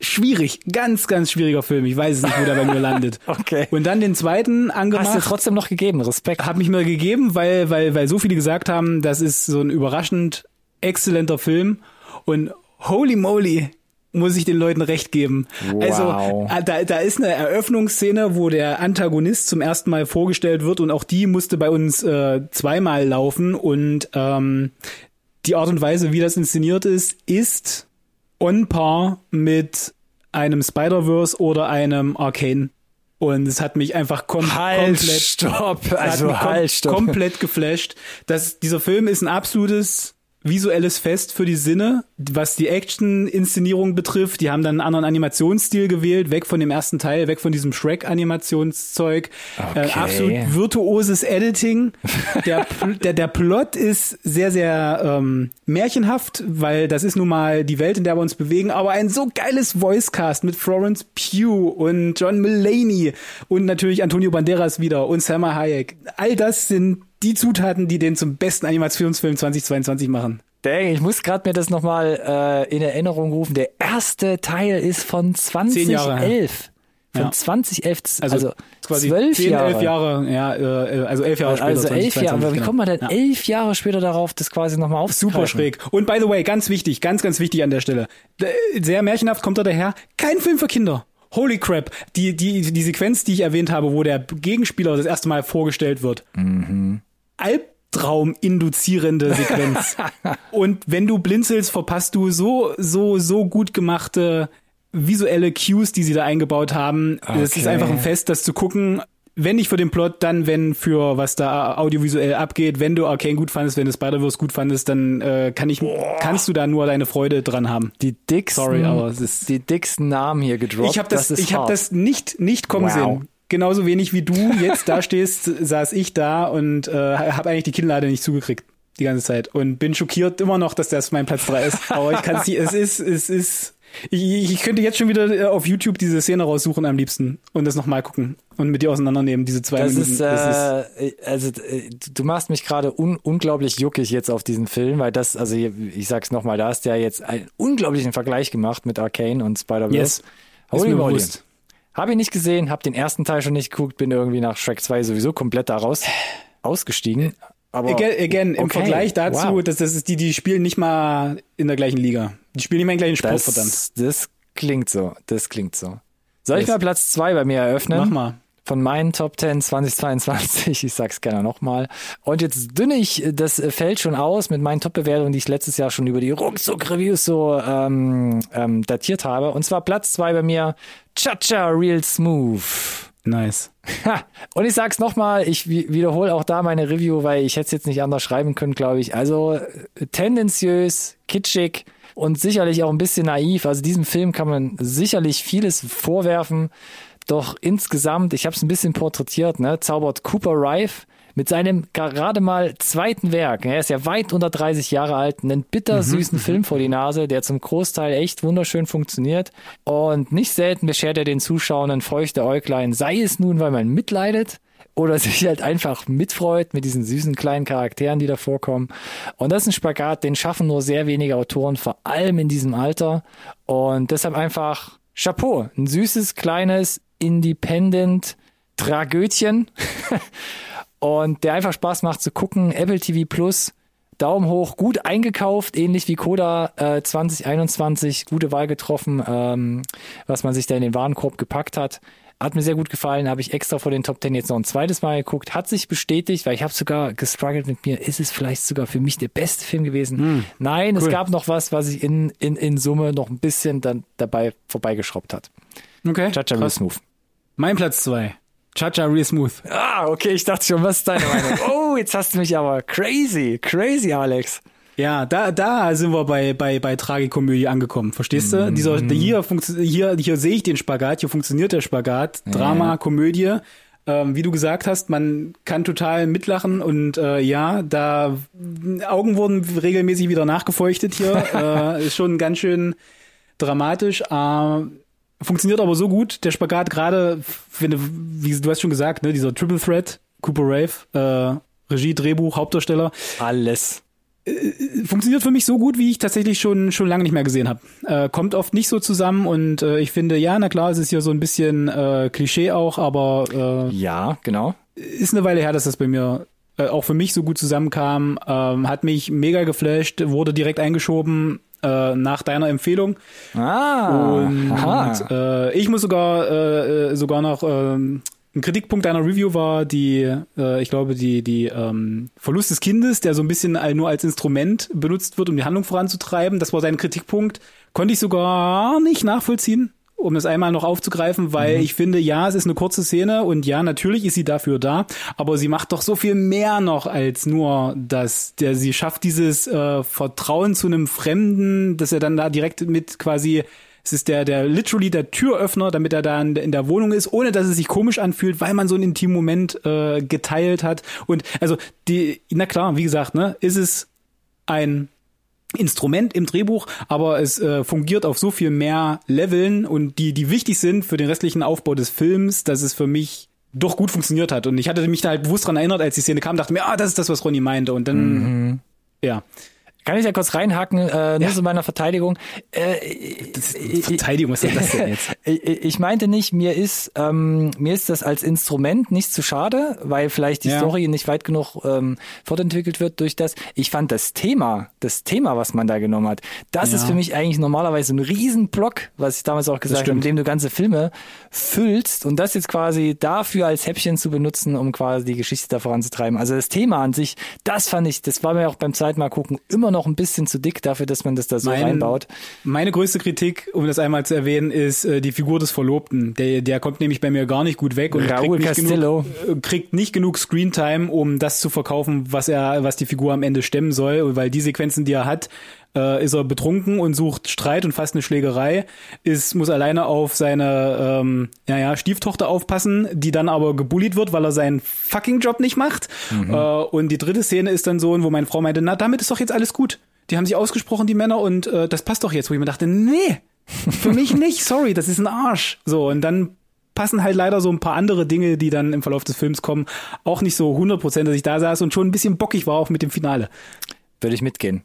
schwierig, ganz, ganz schwieriger Film. Ich weiß es nicht, wo der bei mir landet. *laughs* Okay. Und dann den zweiten angemacht. Hast du trotzdem noch gegeben, Respekt. Hab mich mir gegeben, weil, weil, weil so viele gesagt haben, das ist so ein überraschend exzellenter Film. Und holy moly, muss ich den Leuten recht geben. Also, wow. Also da, da ist eine Eröffnungsszene, wo der Antagonist zum ersten Mal vorgestellt wird und auch die musste bei uns äh, zweimal laufen und ähm, die Art und Weise, wie das inszeniert ist, ist on par mit einem Spider-Verse oder einem Arcane. Und es hat mich einfach kom halt, komplett, stopp, also halt, stopp. komplett geflasht. Das, dieser Film ist ein absolutes visuelles Fest für die Sinne, was die Action-Inszenierung betrifft. Die haben dann einen anderen Animationsstil gewählt, weg von dem ersten Teil, weg von diesem Shrek-Animationszeug. Äh, okay. Äh, absolut virtuoses Editing. Der, *laughs* der, der Plot ist sehr, sehr ähm, märchenhaft, weil das ist nun mal die Welt, in der wir uns bewegen, aber ein so geiles Voicecast mit Florence Pugh und John Mulaney und natürlich Antonio Banderas wieder und Selma Hayek. All das sind die Zutaten, die den zum besten Animationsfilm 2022 machen. Dang, ich muss gerade mir das nochmal äh, in Erinnerung rufen. Der erste Teil ist von 2011. Von ja. 2011, also, also quasi zwölf 10, Jahre. elf Jahre, ja, äh, also elf Jahre später. Also elf Jahre, aber wie genau. kommt man denn ja. elf Jahre später darauf, das quasi nochmal aufzugreifen? Super schräg. Und by the way, ganz wichtig, ganz, ganz wichtig an der Stelle. Sehr märchenhaft kommt er daher. Kein Film für Kinder. Holy crap, die, die, die Sequenz, die ich erwähnt habe, wo der Gegenspieler das erste Mal vorgestellt wird. Mhm. Albtraum induzierende Sequenz. *laughs* und wenn du blinzelst, verpasst du so, so, so gut gemachte visuelle Cues, die sie da eingebaut haben. Okay. Es ist einfach ein Fest, das zu gucken. wenn nicht für den Plot, dann wenn für was da audiovisuell abgeht. Wenn du Arcane gut fandest, wenn du Spider-Verse gut fandest, dann äh, kann ich, kannst du da nur deine Freude dran haben. Die dicksten, Sorry, aber es ist- die dicksten Namen hier gedroppt. Ich habe das, ist ich habe das nicht nicht kommen Wow. sehen. Genauso wenig wie du jetzt da *laughs* stehst, saß ich da und äh, habe eigentlich die Kinnlade nicht zugekriegt die ganze Zeit und bin schockiert immer noch, dass das mein Platz 3 ist. Aber ich kann es. Es ist, es ist. Ich, ich könnte jetzt schon wieder äh, auf YouTube diese Szene raussuchen am liebsten und das nochmal gucken und mit dir auseinandernehmen, diese zwei Das Minuten. ist, äh, also äh, du machst mich gerade un unglaublich juckig jetzt auf diesen Film, weil das, also ich sag's nochmal, da hast du ja jetzt einen unglaublichen Vergleich gemacht mit Arcane und Spider-Verse. Yes. Ist Holy mir moly. bewusst. Habe ich nicht gesehen, habe den ersten Teil schon nicht geguckt, bin irgendwie nach Shrek 2 sowieso komplett daraus ausgestiegen. Aber Again, again im okay, Vergleich dazu, wow. dass das ist die, die spielen nicht mal in der gleichen Liga. Die spielen nicht mal im gleichen Sport, verdammt. das, das klingt so, das klingt so. Soll ich mal Platz 2 bei mir eröffnen? Mach mal. von meinen Top 10 2022. *laughs* Ich sag's gerne nochmal. Und jetzt dünne ich das Feld schon aus mit meinen Top-Bewertungen, die ich letztes Jahr schon über die Ruckzuck-Reviews so ähm, ähm, datiert habe. Und zwar Platz 2 bei mir, Cha-Cha Real Smooth. Nice. Ha. Und ich sag's nochmal, ich wi- wiederhole auch da meine Review, weil ich hätte es jetzt nicht anders schreiben können, glaube ich. Also äh, tendenziös, kitschig und sicherlich auch ein bisschen naiv. Also diesem Film kann man sicherlich vieles vorwerfen. Doch insgesamt, ich habe es ein bisschen porträtiert, ne, zaubert Cooper Rife mit seinem gerade mal zweiten Werk, er ist ja weit unter 30 Jahre alt, einen bittersüßen Film vor die Nase, der zum Großteil echt wunderschön funktioniert. Und nicht selten beschert er den Zuschauern feuchte Äuglein, sei es nun, weil man mitleidet oder *laughs* sich halt einfach mitfreut mit diesen süßen kleinen Charakteren, die da vorkommen. Und das ist ein Spagat, den schaffen nur sehr wenige Autoren, vor allem in diesem Alter. Und deshalb einfach Chapeau, ein süßes, kleines, independent Tragödchen. *laughs* Und der einfach Spaß macht zu gucken. Apple TV Plus, Daumen hoch, gut eingekauft, ähnlich wie Coda äh, 2021, gute Wahl getroffen, ähm, was man sich da in den Warenkorb gepackt hat. Hat mir sehr gut gefallen, habe ich extra vor den Top 10 jetzt noch ein zweites Mal geguckt, hat sich bestätigt, weil ich habe sogar gestruggelt mit mir, ist es vielleicht sogar für mich der beste Film gewesen? Nein, es cool. gab noch was, was ich in, in, in Summe noch ein bisschen dann dabei vorbeigeschraubt hat. Okay. Chacha. Smooth. Mein Platz zwei. Chacha Real Smooth. Ah, okay, ich dachte schon, was ist deine Meinung? *laughs* Oh, jetzt hast du mich aber crazy, crazy, Alex. Ja, da, da sind wir bei, bei, bei Tragikomödie angekommen. Verstehst du? Dieser, hier, funktio- hier, hier sehe ich den Spagat, hier funktioniert der Spagat. Drama, Komödie. Ähm, wie du gesagt hast, man kann total mitlachen und äh, ja, da Augen wurden regelmäßig wieder nachgefeuchtet hier. *laughs* äh, ist schon ganz schön dramatisch. Äh, funktioniert aber so gut, der Spagat gerade, wenn du, wie du hast schon gesagt, ne, dieser Triple Threat, Cooper Rave, äh, Regie, Drehbuch, Hauptdarsteller, Alles. funktioniert für mich so gut, wie ich tatsächlich schon schon lange nicht mehr gesehen habe. Äh, kommt oft nicht so zusammen und äh, ich finde, ja, na klar, es ist hier so ein bisschen äh, Klischee auch, aber Ja, genau. äh, ist eine Weile her, dass das bei mir äh, auch für mich so gut zusammenkam. Ähm, hat mich mega geflasht, wurde direkt eingeschoben äh, nach deiner Empfehlung. Ah, Und aha. äh, ich muss sogar äh, äh, sogar noch ähm, ein Kritikpunkt deiner Review war die, äh, ich glaube, die, die ähm, Verlust des Kindes, der so ein bisschen nur als Instrument benutzt wird, um die Handlung voranzutreiben. Das war sein Kritikpunkt. Konnte ich sogar nicht nachvollziehen, um das einmal noch aufzugreifen, weil ich finde, ja, es ist eine kurze Szene und ja, natürlich ist sie dafür da, aber sie macht doch so viel mehr noch als nur das. Der, sie schafft dieses äh, Vertrauen zu einem Fremden, dass er dann da direkt mit quasi es ist der, der literally der Türöffner, damit er da in, in der Wohnung ist, ohne dass es sich komisch anfühlt, weil man so einen intimen Moment äh, geteilt hat. Und also die, na klar, wie gesagt, ne, ist es ein Instrument im Drehbuch, aber es äh, fungiert auf so viel mehr Leveln und die, die wichtig sind für den restlichen Aufbau des Films, dass es für mich doch gut funktioniert hat. Und ich hatte mich da halt bewusst dran erinnert, als die Szene kam, dachte mir, ah, das ist das, was Ronny meinte. Und dann, ja. Kann ich ja kurz reinhaken, äh, nur Ja. zu meiner Verteidigung. Äh, Das Verteidigung, was ist das denn jetzt? *laughs* ich meinte nicht, mir ist ähm, mir ist das als Instrument nicht zu schade, weil vielleicht die Ja. Story nicht weit genug ähm, fortentwickelt wird durch das. Ich fand das Thema, das Thema, was man da genommen hat, das Ja. ist für mich eigentlich normalerweise ein Riesenblock, was ich damals auch gesagt habe, mit dem du ganze Filme füllst und das jetzt quasi dafür als Häppchen zu benutzen, um quasi die Geschichte da voranzutreiben. Also das Thema an sich, das fand ich, das war mir auch beim zweiten Mal gucken immer noch noch ein bisschen zu dick dafür, dass man das da so Mein- reinbaut. Meine größte Kritik, um das einmal zu erwähnen, ist äh, die Figur des Verlobten. Der, der kommt nämlich bei mir gar nicht gut weg und Raúl kriegt nicht, genug, äh, kriegt nicht genug Screentime, um das zu verkaufen, was er, was die Figur am Ende stemmen soll, weil die Sequenzen, die er hat, äh, ist er betrunken und sucht Streit und fast eine Schlägerei, ist, muss alleine auf seine ähm, naja, Stieftochter aufpassen, die dann aber gebullied wird, weil er seinen fucking Job nicht macht. Äh, und die dritte Szene ist dann so, wo meine Frau meinte, na, damit ist doch jetzt alles gut. Die haben sich ausgesprochen, die Männer, und äh, das passt doch jetzt, wo ich mir dachte, nee, für mich nicht, sorry, das ist ein Arsch. So, und dann passen halt leider so ein paar andere Dinge, die dann im Verlauf des Films kommen, auch nicht so 100%, dass ich da saß und schon ein bisschen bockig war, auch mit dem Finale. Würde ich mitgehen.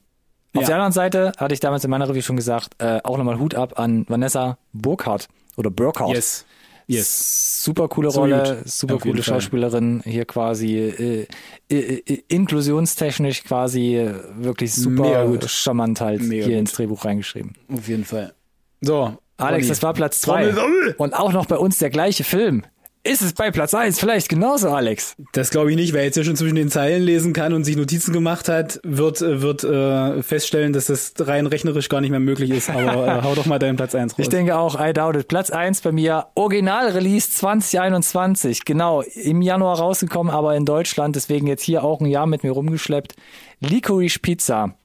Auf Ja. der anderen Seite hatte ich damals in meiner Review schon gesagt, äh, auch nochmal Hut ab an Vanessa Burkhardt oder Burkhardt. Yes. Yes. Super coole So Rolle, gut. super Auf coole. Schauspielerin, hier quasi äh, äh, äh, inklusionstechnisch quasi äh, wirklich super gut. charmant halt Mega hier gut. ins Drehbuch reingeschrieben. Auf jeden Fall. So. Alex, Ronny. das war Platz zwei. Und auch noch bei uns der gleiche Film. Ist es bei Platz eins vielleicht genauso, Alex? Das glaube ich nicht, wer jetzt ja schon zwischen den Zeilen lesen kann und sich Notizen gemacht hat, wird, äh, wird äh, feststellen, dass das rein rechnerisch gar nicht mehr möglich ist. Aber äh, *laughs* hau doch mal deinen Platz eins raus. Ich denke auch, I doubt it. Platz eins bei mir, Original-Release 2021. Genau, im Januar rausgekommen, aber in Deutschland, deswegen jetzt hier auch ein Jahr mit mir rumgeschleppt. Licorice Pizza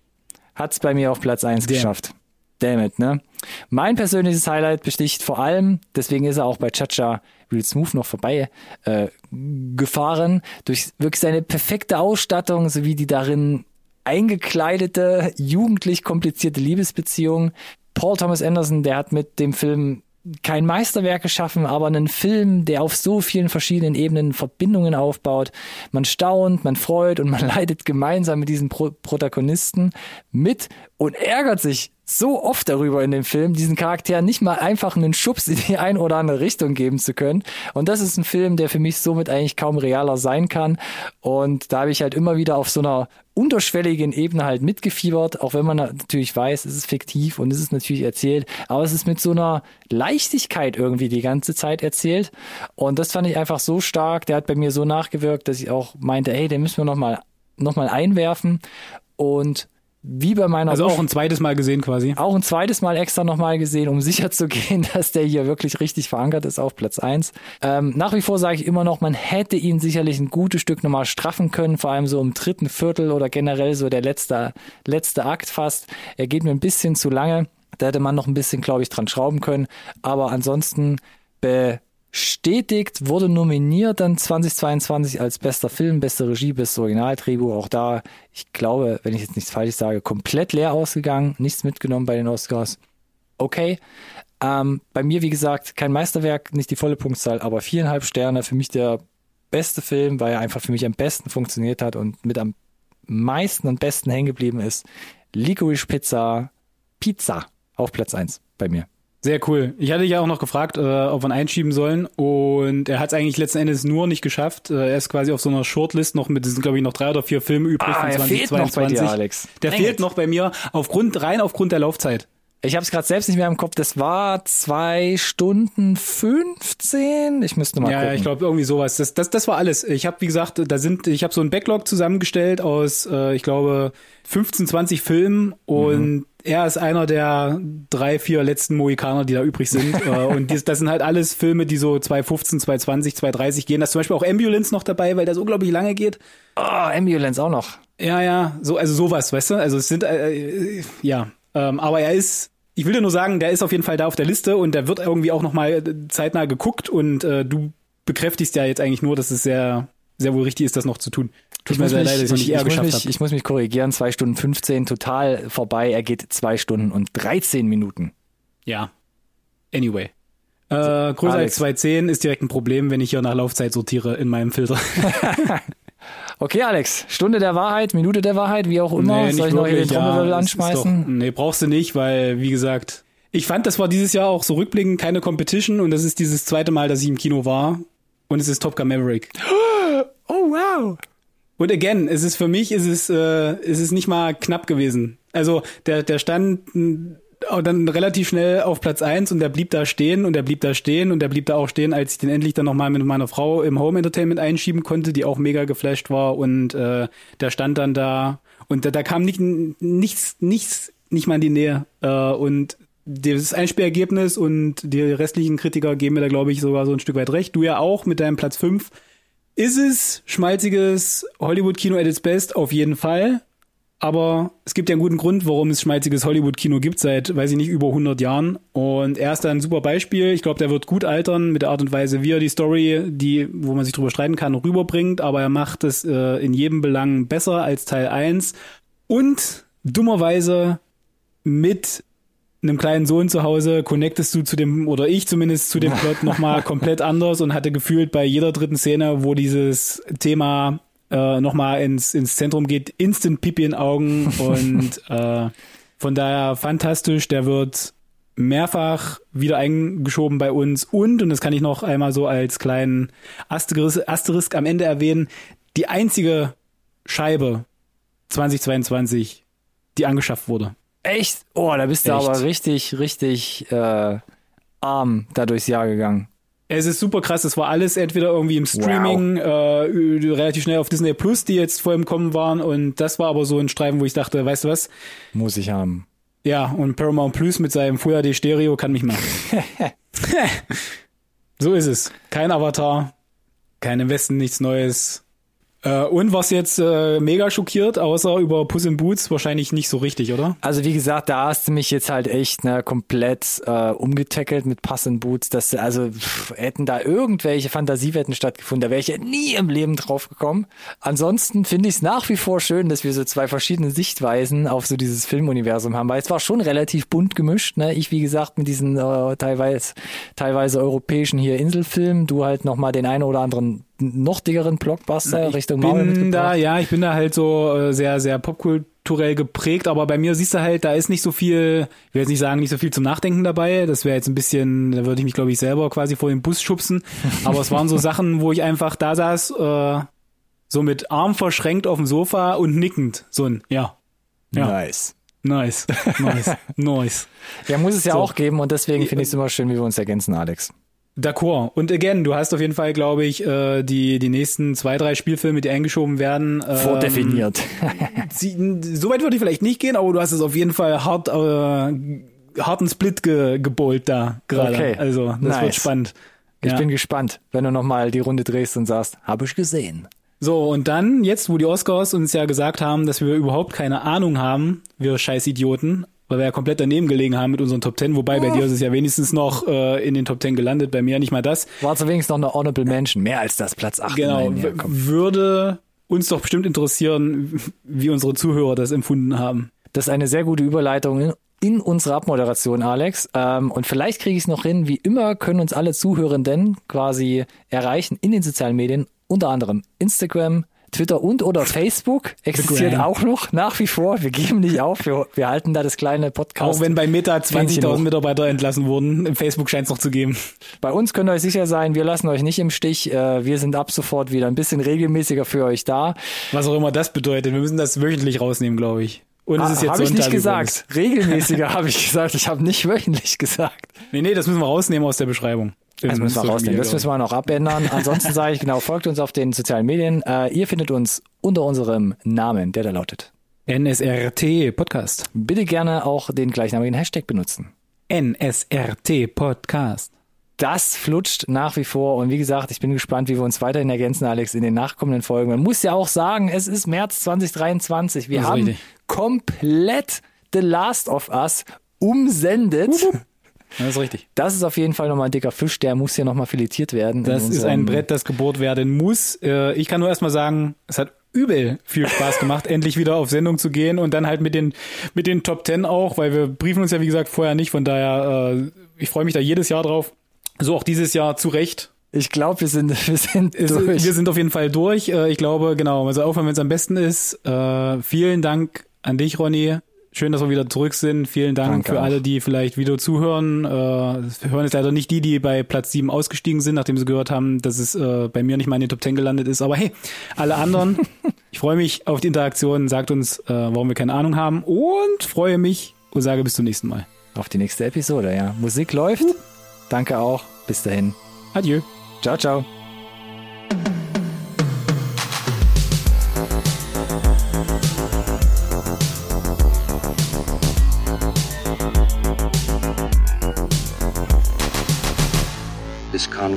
hat's bei mir auf Platz eins Damn. geschafft. Damn it, ne? Mein persönliches Highlight besticht vor allem, deswegen ist er auch bei Chacha Real Smooth noch vorbei äh, gefahren, durch wirklich seine perfekte Ausstattung sowie die darin eingekleidete, jugendlich komplizierte Liebesbeziehung. Paul Thomas Anderson, der hat mit dem Film kein Meisterwerk geschaffen, aber einen Film, der auf so vielen verschiedenen Ebenen Verbindungen aufbaut. Man staunt, man freut und man *laughs* leidet gemeinsam mit diesen Pro Protagonisten mit und ärgert sich so oft darüber in dem Film, diesen Charakteren nicht mal einfach einen Schubs in die ein oder andere Richtung geben zu können. Und das ist ein Film, der für mich somit eigentlich kaum realer sein kann. Und da habe ich halt immer wieder auf so einer unterschwelligen Ebene halt mitgefiebert, auch wenn man natürlich weiß, es ist fiktiv und es ist natürlich erzählt, aber es ist mit so einer Leichtigkeit irgendwie die ganze Zeit erzählt. Und das fand ich einfach so stark, der hat bei mir so nachgewirkt, dass ich auch meinte, ey, den müssen wir nochmal noch mal einwerfen. Und wie bei meiner also auch ein zweites Mal gesehen quasi. auch ein zweites Mal extra nochmal gesehen, um *laughs* sicher zu gehen, dass der hier wirklich richtig verankert ist auf Platz eins. Ähm, nach wie vor sage ich immer noch, man hätte ihn sicherlich ein gutes Stück nochmal straffen können, vor allem so im dritten Viertel oder generell so der letzte, letzte Akt fast. Er geht mir ein bisschen zu lange. Da hätte man noch ein bisschen, glaube ich, dran schrauben können. Aber ansonsten bestätigt, wurde nominiert dann 2022 als bester Film, beste Regie, bestes Originaldrehbuch. Auch da, ich glaube, wenn ich jetzt nichts Falsches sage, komplett leer ausgegangen, nichts mitgenommen bei den Oscars. Okay. Ähm, bei mir, wie gesagt, kein Meisterwerk, nicht die volle Punktzahl, aber viereinhalb Sterne. Für mich der beste Film, weil er einfach für mich am besten funktioniert hat und mit am meisten und besten hängen geblieben ist. Licorice Pizza, Pizza auf Platz eins bei mir. Sehr cool. Ich hatte ja auch noch gefragt, äh, ob wir ihn einschieben sollen und er hat es eigentlich letzten Endes nur nicht geschafft. Äh, er ist quasi auf so einer Shortlist noch mit, es sind glaube ich noch drei oder vier Filme übrig Ah, von er fehlt noch bei 2022. dir, Alex. Der Dang fehlt noch bei mir aufgrund rein aufgrund der Laufzeit. Ich habe es gerade selbst nicht mehr im Kopf. Das war zwei Stunden 15. Ich müsste mal Ja, gucken. ja, ich glaube irgendwie sowas. Das, das, das war alles. Ich habe, wie gesagt, da sind, ich habe so ein Backlog zusammengestellt aus, äh, ich glaube, 15, 20 Filmen und er ist einer der drei, vier letzten Mohikaner, die da übrig sind. *laughs* äh, und dies, das sind halt alles Filme, die so 215, 220, 230 gehen. Da ist zum Beispiel auch Ambulance noch dabei, weil das unglaublich lange geht. Oh, Ambulance auch noch. Ja, ja, so, also sowas, weißt du? Also es sind, äh, äh, ja, ähm, aber er ist, ich will dir nur sagen, der ist auf jeden Fall da auf der Liste und der wird irgendwie auch nochmal zeitnah geguckt und äh, du bekräftigst ja jetzt eigentlich nur, dass es sehr, sehr wohl richtig ist, das noch zu tun. Tut mir sehr leid, dass ich nicht eher ich, muss geschafft mich, habe. ich muss mich korrigieren. Zwei Stunden 15, total vorbei. Er geht zwei Stunden und 13 Minuten. Ja. Anyway. Äh, größer Alex. als 210 ist direkt ein Problem, wenn ich hier nach Laufzeit sortiere in meinem Filter. *laughs* *laughs* Okay, Alex. Stunde der Wahrheit, Minute der Wahrheit, wie auch immer. Soll ich noch hier den Trommelwirbel ist anschmeißen? Doch, nee, brauchst du nicht, weil, wie gesagt, ich fand, das war dieses Jahr auch so rückblickend keine Competition und das ist dieses zweite Mal, dass ich im Kino war. Und es ist Top Gun Maverick. *gasps* Oh, wow. Und again, es ist für mich, es ist, äh, es ist nicht mal knapp gewesen. Also der, der stand, und dann relativ schnell auf Platz eins und der blieb da stehen und der blieb da stehen und der blieb da auch stehen, als ich den endlich dann nochmal mit meiner Frau im Home Entertainment einschieben konnte, die auch mega geflasht war und äh, der stand dann da und da, da kam nicht, nichts, nichts, nicht mal in die Nähe äh, und das Einspielergebnis und die restlichen Kritiker geben mir da, glaube ich, sogar so ein Stück weit recht. Du ja auch mit deinem Platz fünf Ist es schmalziges Hollywood-Kino at its best? Auf jeden Fall. Aber es gibt ja einen guten Grund, warum es schmalziges Hollywood-Kino gibt seit, weiß ich nicht, über 100 Jahren. Und er ist da ein super Beispiel. Ich glaube, der wird gut altern mit der Art und Weise, wie er die Story, die, wo man sich drüber streiten kann, rüberbringt. Aber er macht es äh, in jedem Belang besser als Teil 1. Und dummerweise mit einem kleinen Sohn zu Hause connectest du zu dem, oder ich zumindest zu dem Plot nochmal *laughs* komplett anders und hatte gefühlt bei jeder dritten Szene, wo dieses Thema äh, nochmal ins, ins Zentrum geht, instant Pipi in Augen *laughs* und äh, von daher fantastisch, der wird mehrfach wieder eingeschoben bei uns und, und das kann ich noch einmal so als kleinen Asterisk, Asterisk am Ende erwähnen, die einzige Scheibe 2022, die angeschafft wurde. Echt? Oh, da bist du Echt? aber richtig, richtig äh, arm da durchs Jahr gegangen. Es ist super krass. Es war alles entweder irgendwie im Streaming, äh, ü- relativ schnell auf Disney Plus, die jetzt voll im Kommen waren. Und das war aber so ein Streifen, wo ich dachte, weißt du was? Muss ich haben. Ja, und Paramount Plus mit seinem Full HD Stereo kann mich machen. *laughs* *laughs* so ist es. Kein Avatar, kein im Westen, nichts Neues. Äh, und was jetzt äh, mega schockiert, außer über Puss in Boots, wahrscheinlich nicht so richtig, oder? Also wie gesagt, da hast du mich jetzt halt echt ne, komplett äh, umgetackelt mit Pass and Boots. Dass, also pff, hätten da irgendwelche Fantasiewetten stattgefunden, da wäre ich ja nie im Leben drauf gekommen. Ansonsten finde ich es nach wie vor schön, dass wir so zwei verschiedene Sichtweisen auf so dieses Filmuniversum haben, weil es war schon relativ bunt gemischt. Ne? Ich, wie gesagt, mit diesen äh, teilweise, teilweise europäischen hier Inselfilmen, du halt nochmal den einen oder anderen noch dickeren Blockbuster Richtung Marvel bin mitgebracht. da, ja, ich bin da halt so äh, sehr, sehr popkulturell geprägt, aber bei mir siehst du halt, da ist nicht so viel, ich will jetzt nicht sagen, nicht so viel zum Nachdenken dabei. Das wäre jetzt ein bisschen, da würde ich mich, glaube ich, selber quasi vor den Bus schubsen. *laughs* Aber es waren so Sachen, wo ich einfach da saß, äh, so mit Arm verschränkt auf dem Sofa und nickend. So ein, ja. Ja. Nice. Nice. *laughs* Nice. nice. Ja, muss es ja So. auch geben und deswegen finde ich es immer schön, wie wir uns ergänzen, Alex. D'accord. Und again, du hast auf jeden Fall, glaube ich, äh, die, die nächsten zwei, drei Spielfilme, die eingeschoben werden. Ähm, Vordefiniert. Sie, so weit würde ich vielleicht nicht gehen, aber du hast es auf jeden Fall hart, äh, harten Split ge, gebolt da gerade. Okay. Also das Nice. wird spannend. Ich Ja. bin gespannt, wenn du nochmal die Runde drehst und sagst, habe ich gesehen. So, und dann, jetzt, wo die Oscars uns ja gesagt haben, dass wir überhaupt keine Ahnung haben, wir scheiß Idioten, weil wir ja komplett daneben gelegen haben mit unseren Top Ten, wobei bei dir ist es ja wenigstens noch äh, in den Top Ten gelandet, bei mir nicht mal das. War zu wenigstens noch eine Honorable Mention, mehr als das Platz 8. Genau, ja, würde uns doch bestimmt interessieren, wie unsere Zuhörer das empfunden haben. Das ist eine sehr gute Überleitung in, in unsere Abmoderation, Alex. Ähm, und vielleicht kriege ich es noch hin. Wie immer können uns alle Zuhörenden quasi erreichen in den sozialen Medien, unter anderem Instagram, Twitter und oder *laughs* Facebook existiert auch noch nach wie vor. Wir geben nicht auf. Wir, wir halten da das kleine Podcast. Auch wenn bei Meta Fähnchen hoch. 20.000 Mitarbeiter entlassen wurden, im Facebook scheint es noch zu geben. Bei uns könnt ihr euch sicher sein, wir lassen euch nicht im Stich. Äh, Wir sind ab sofort wieder ein bisschen regelmäßiger für euch da. Was auch immer das bedeutet. Wir müssen das wöchentlich rausnehmen, glaube ich. Und es ist jetzt Habe ich nicht gesagt. übrigens. Regelmäßiger *laughs* habe ich gesagt. Ich habe nicht wöchentlich gesagt. Nee, nee, das müssen wir rausnehmen aus der Beschreibung. Das müssen wir rausnehmen. Das müssen wir noch abändern. Ansonsten sage ich genau, folgt uns auf den sozialen Medien. Äh, ihr findet uns unter unserem Namen, der da lautet. NSRT Podcast. Bitte gerne auch den gleichnamigen Hashtag benutzen. NSRT Podcast. Das flutscht nach wie vor und wie gesagt, ich bin gespannt, wie wir uns weiterhin ergänzen, Alex, in den nachkommenden Folgen. Man muss ja auch sagen, es ist März 2023. Wir haben richtig. komplett The Last of Us umsendet. Ja, das ist richtig. Das ist auf jeden Fall nochmal ein dicker Fisch, der muss hier nochmal filetiert werden. Das ist ein Brett, das gebohrt werden muss. Äh, Ich kann nur erstmal sagen, es hat übel viel Spaß gemacht, *laughs* endlich wieder auf Sendung zu gehen und dann halt mit den, mit den Top Ten auch, weil wir briefen uns ja wie gesagt vorher nicht, von daher, äh, ich freue mich da jedes Jahr drauf. So auch dieses Jahr zu Recht. Ich glaube, wir sind, *laughs* wir sind durch. Wir sind auf jeden Fall durch. Äh, Ich glaube, genau, also auch wenn es am besten ist. Vielen Dank an dich, Ronny. Schön, dass wir wieder zurück sind. Vielen Dank Danke für auch. alle, die vielleicht wieder zuhören. Äh, wir hören jetzt leider nicht die, die bei Platz 7 ausgestiegen sind, nachdem sie gehört haben, dass es äh, bei mir nicht mal in den Top 10 gelandet ist. Aber hey, alle anderen, *laughs* ich freue mich auf die Interaktion. Sagt uns, äh, warum wir keine Ahnung haben und freue mich und sage bis zum nächsten Mal. Auf die nächste Episode, ja. Musik läuft. Danke auch. Bis dahin. Adieu. Ciao, ciao.